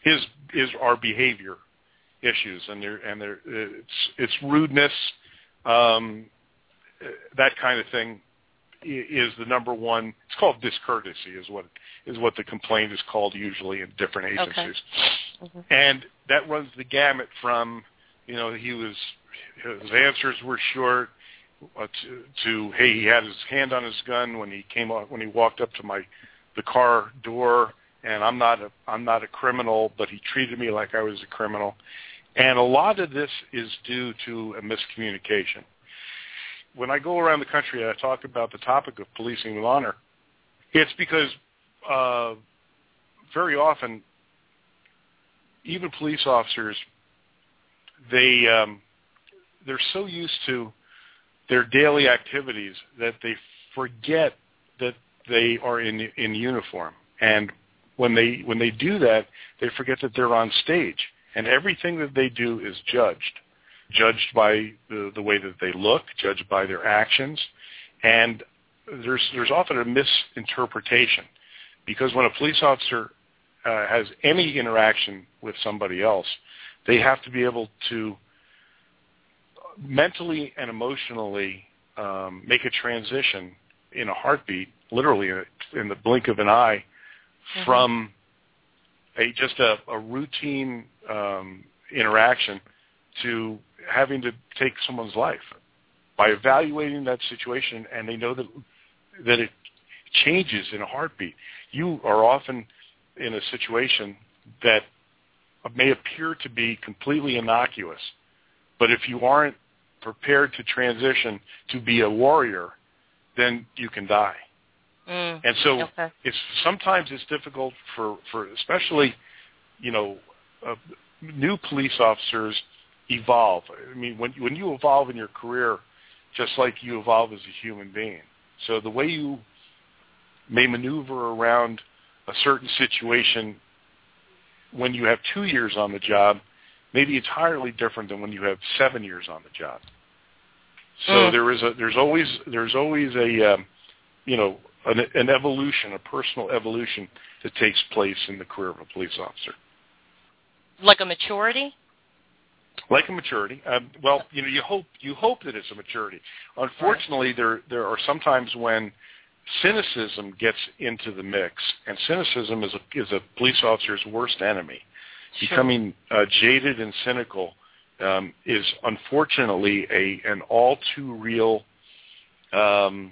is is our behavior issues, and there and there it's it's rudeness, um, that kind of thing is the number one. It's called discourtesy, is what is what the complaint is called usually in different agencies, okay. mm-hmm. and that runs the gamut from you know he was his answers were short uh, to, to hey he had his hand on his gun when he came up when he walked up to my the car door and I'm not a I'm not a criminal, but he treated me like I was a criminal. And a lot of this is due to a miscommunication. When I go around the country and I talk about the topic of policing with honor, it's because uh, very often, even police officers, they um, they're so used to their daily activities that they forget that they are in in uniform. And when they when they do that, they forget that they're on stage and everything that they do is judged, judged by the, the way that they look, judged by their actions, and there's there's often a misinterpretation because when a police officer uh, has any interaction with somebody else, they have to be able to mentally and emotionally um, make a transition in a heartbeat, literally in the blink of an eye, mm-hmm. from a just a, a routine um, interaction to having to take someone's life by evaluating that situation, and they know that that it changes in a heartbeat. You are often in a situation that may appear to be completely innocuous, but if you aren't prepared to transition to be a warrior, then you can die. Mm, and so okay. it's sometimes it's difficult for for especially you know uh, new police officers evolve. I mean when when you evolve in your career, just like you evolve as a human being. So the way you may maneuver around a certain situation when you have two years on the job may be entirely different than when you have seven years on the job. So mm. there is a there's always there's always a um, you know an, an evolution, a personal evolution that takes place in the career of a police officer. Like a maturity? Like a maturity. Um, well, you know, you hope you hope that it's a maturity. Unfortunately, there there are sometimes when cynicism gets into the mix, and cynicism is a is a police officer's worst enemy. Sure. Becoming uh, jaded and cynical um, is unfortunately a an all too real um,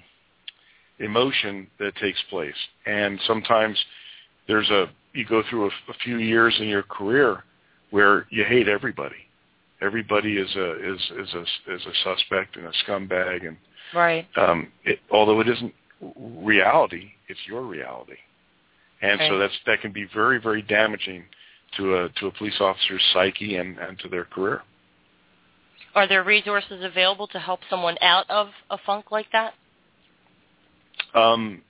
emotion that takes place. And sometimes there's a you go through a, a few years in your career where you hate everybody. Everybody is a is is a is a suspect and a scumbag, and right. Um, it, although it isn't reality, it's your reality, and okay. so that's that can be very very damaging to a to a police officer's psyche and and to their career. Are there resources available to help someone out of a funk like that? Um,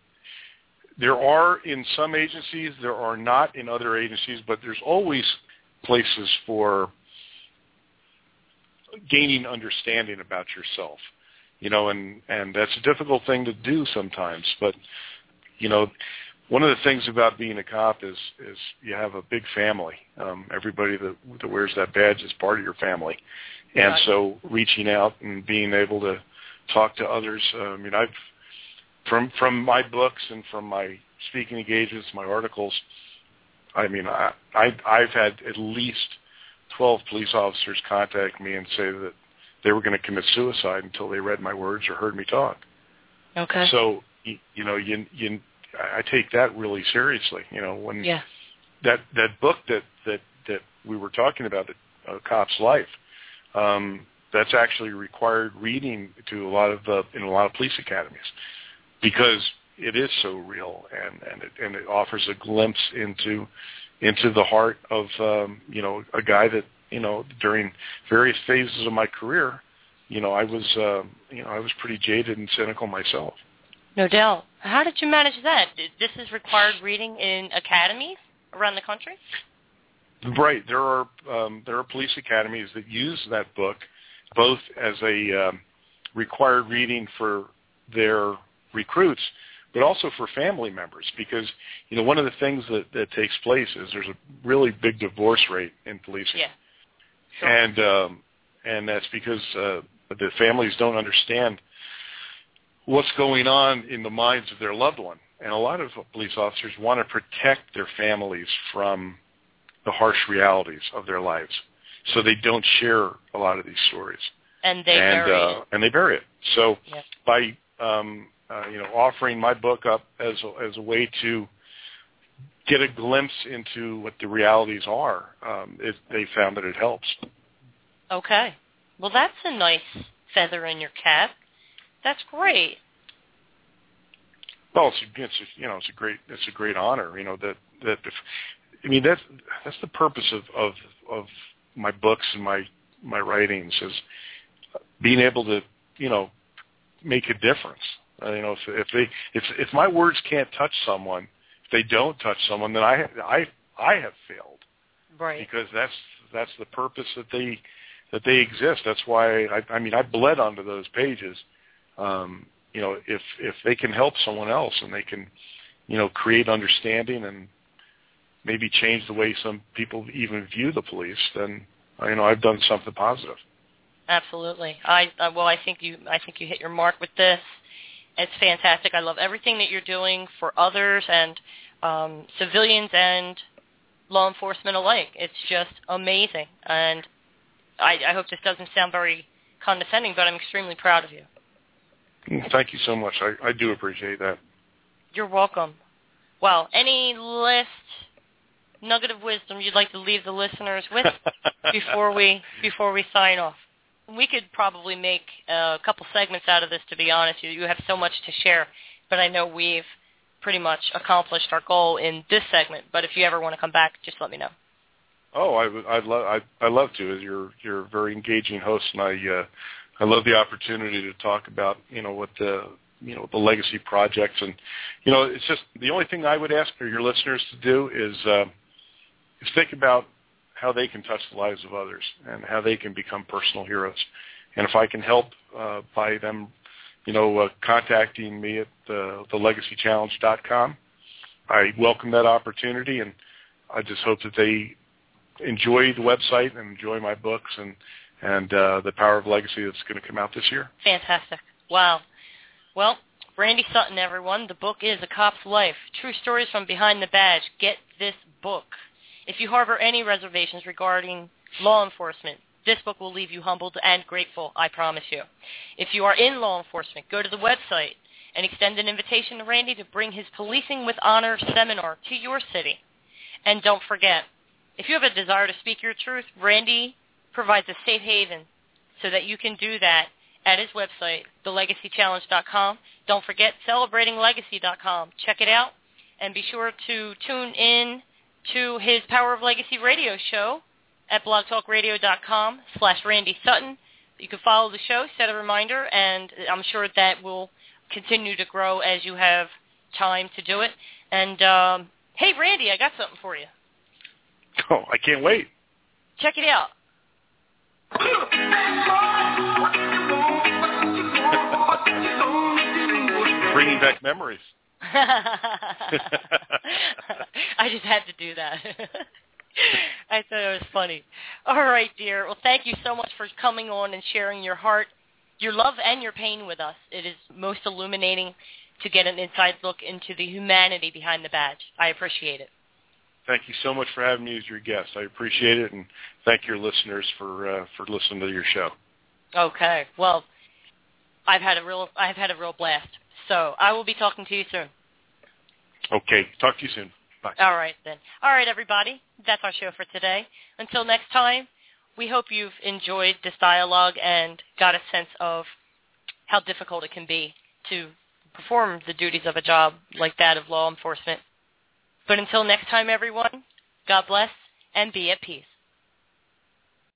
there are in some agencies, there are not in other agencies, but there's always places for gaining understanding about yourself. You know, and and that's a difficult thing to do sometimes, but you know, one of the things about being a cop is is you have a big family. Um, everybody that that wears that badge is part of your family, and Right. so reaching out and being able to talk to others. Uh, I mean, I've from from my books and from my speaking engagements, my articles. I mean, I, I I've had at least twelve police officers contact me and say that they were going to commit suicide until they read my words or heard me talk. Okay. So you, you know, you you I take that really seriously. You know, when yeah. that that book that that that we were talking about, a cop's life, um, that's actually required reading to a lot of uh, in a lot of police academies because it is so real and and it, and it offers a glimpse into into the heart of um, you know a guy that you know during various phases of my career, you know I was uh, you know I was pretty jaded and cynical myself. No doubt. How did you manage that? This is required reading in academies around the country? Right. There are um, there are police academies that use that book both as a um, required reading for their recruits, but also for family members because you know one of the things that, that takes place is there's a really big divorce rate in policing, Yeah. Sure. and um, and that's because uh, the families don't understand what's going on in the minds of their loved one, and a lot of police officers want to protect their families from the harsh realities of their lives, so they don't share a lot of these stories and they and bury uh, it. and they bury it. So Yep. by um, uh, you know offering my book up as a, as a way to get a glimpse into what the realities are, um, it, they found that it helps. Okay. Well, that's a nice feather in your cap. That's great. Well, it's, it's you know it's a great it's a great honor. You know that that if, I mean that's that's the purpose of of of my books and my my writings is being able to you know make a difference. Uh, you know if if they if if my words can't touch someone, if they don't touch someone, then I I I have failed Right. because that's that's the purpose that they that they exist. That's why I, I mean I bled onto those pages. Um, you know, if if they can help someone else and they can, you know, create understanding and maybe change the way some people even view the police, then you know I've done something positive. Absolutely. I uh, well, I think you I think you hit your mark with this. It's fantastic. I love everything that you're doing for others and um, civilians and law enforcement alike. It's just amazing, and I, I hope this doesn't sound very condescending, but I'm extremely proud of you. Thank you so much. I, I do appreciate that. You're welcome. Well, any last nugget of wisdom you'd like to leave the listeners with before we before we sign off? We could probably make a couple segments out of this. To be honest, you you have so much to share, but I know we've pretty much accomplished our goal in this segment. But if you ever want to come back, just let me know. Oh, I would. I'd love. I'd, I love to. You're you're a very engaging host, and I uh, I love the opportunity to talk about you know what the you know the legacy projects, and you know it's just the only thing I would ask for your listeners to do is uh, is think about how they can touch the lives of others and how they can become personal heroes. And if I can help uh, by them, you know, uh, contacting me at uh, thelegacychallenge.com, I welcome that opportunity, and I just hope that they enjoy the website and enjoy my books and and uh, the power of legacy that's going to come out this year. Fantastic. Wow. Well, Randy Sutton, everyone. The book is A Cop's Life. True Stories from Behind the Badge. Get this book. If you harbor any reservations regarding law enforcement, this book will leave you humbled and grateful, I promise you. If you are in law enforcement, go to the website and extend an invitation to Randy to bring his Policing with Honor seminar to your city. And don't forget, if you have a desire to speak your truth, Randy provides a safe haven so that you can do that at his website, thelegacychallenge.com. Don't forget celebratinglegacy.com. Check it out and be sure to tune in to his Power of Legacy radio show at blogtalkradio.com slash Randy Sutton. You can follow the show, set a reminder, and I'm sure that will continue to grow as you have time to do it. And um, hey, Randy, I got something for you. Oh, I can't wait. Check it out. Bringing back memories. I just had to do that. I thought it was funny. All right, dear. Well, thank you so much for coming on and sharing your heart, your love, and your pain with us. It is most illuminating to get an inside look into the humanity behind the badge. I appreciate it. Thank you so much for having me as your guest. I appreciate it, and thank your listeners for uh, for listening to your show. Okay. Well, I've had a real I've had a real blast. So I will be talking to you soon. Okay. Talk to you soon. Bye. All right then. All right, everybody. That's our show for today. Until next time, we hope you've enjoyed this dialogue and got a sense of how difficult it can be to perform the duties of a job like that of law enforcement. But until next time, everyone, God bless and be at peace.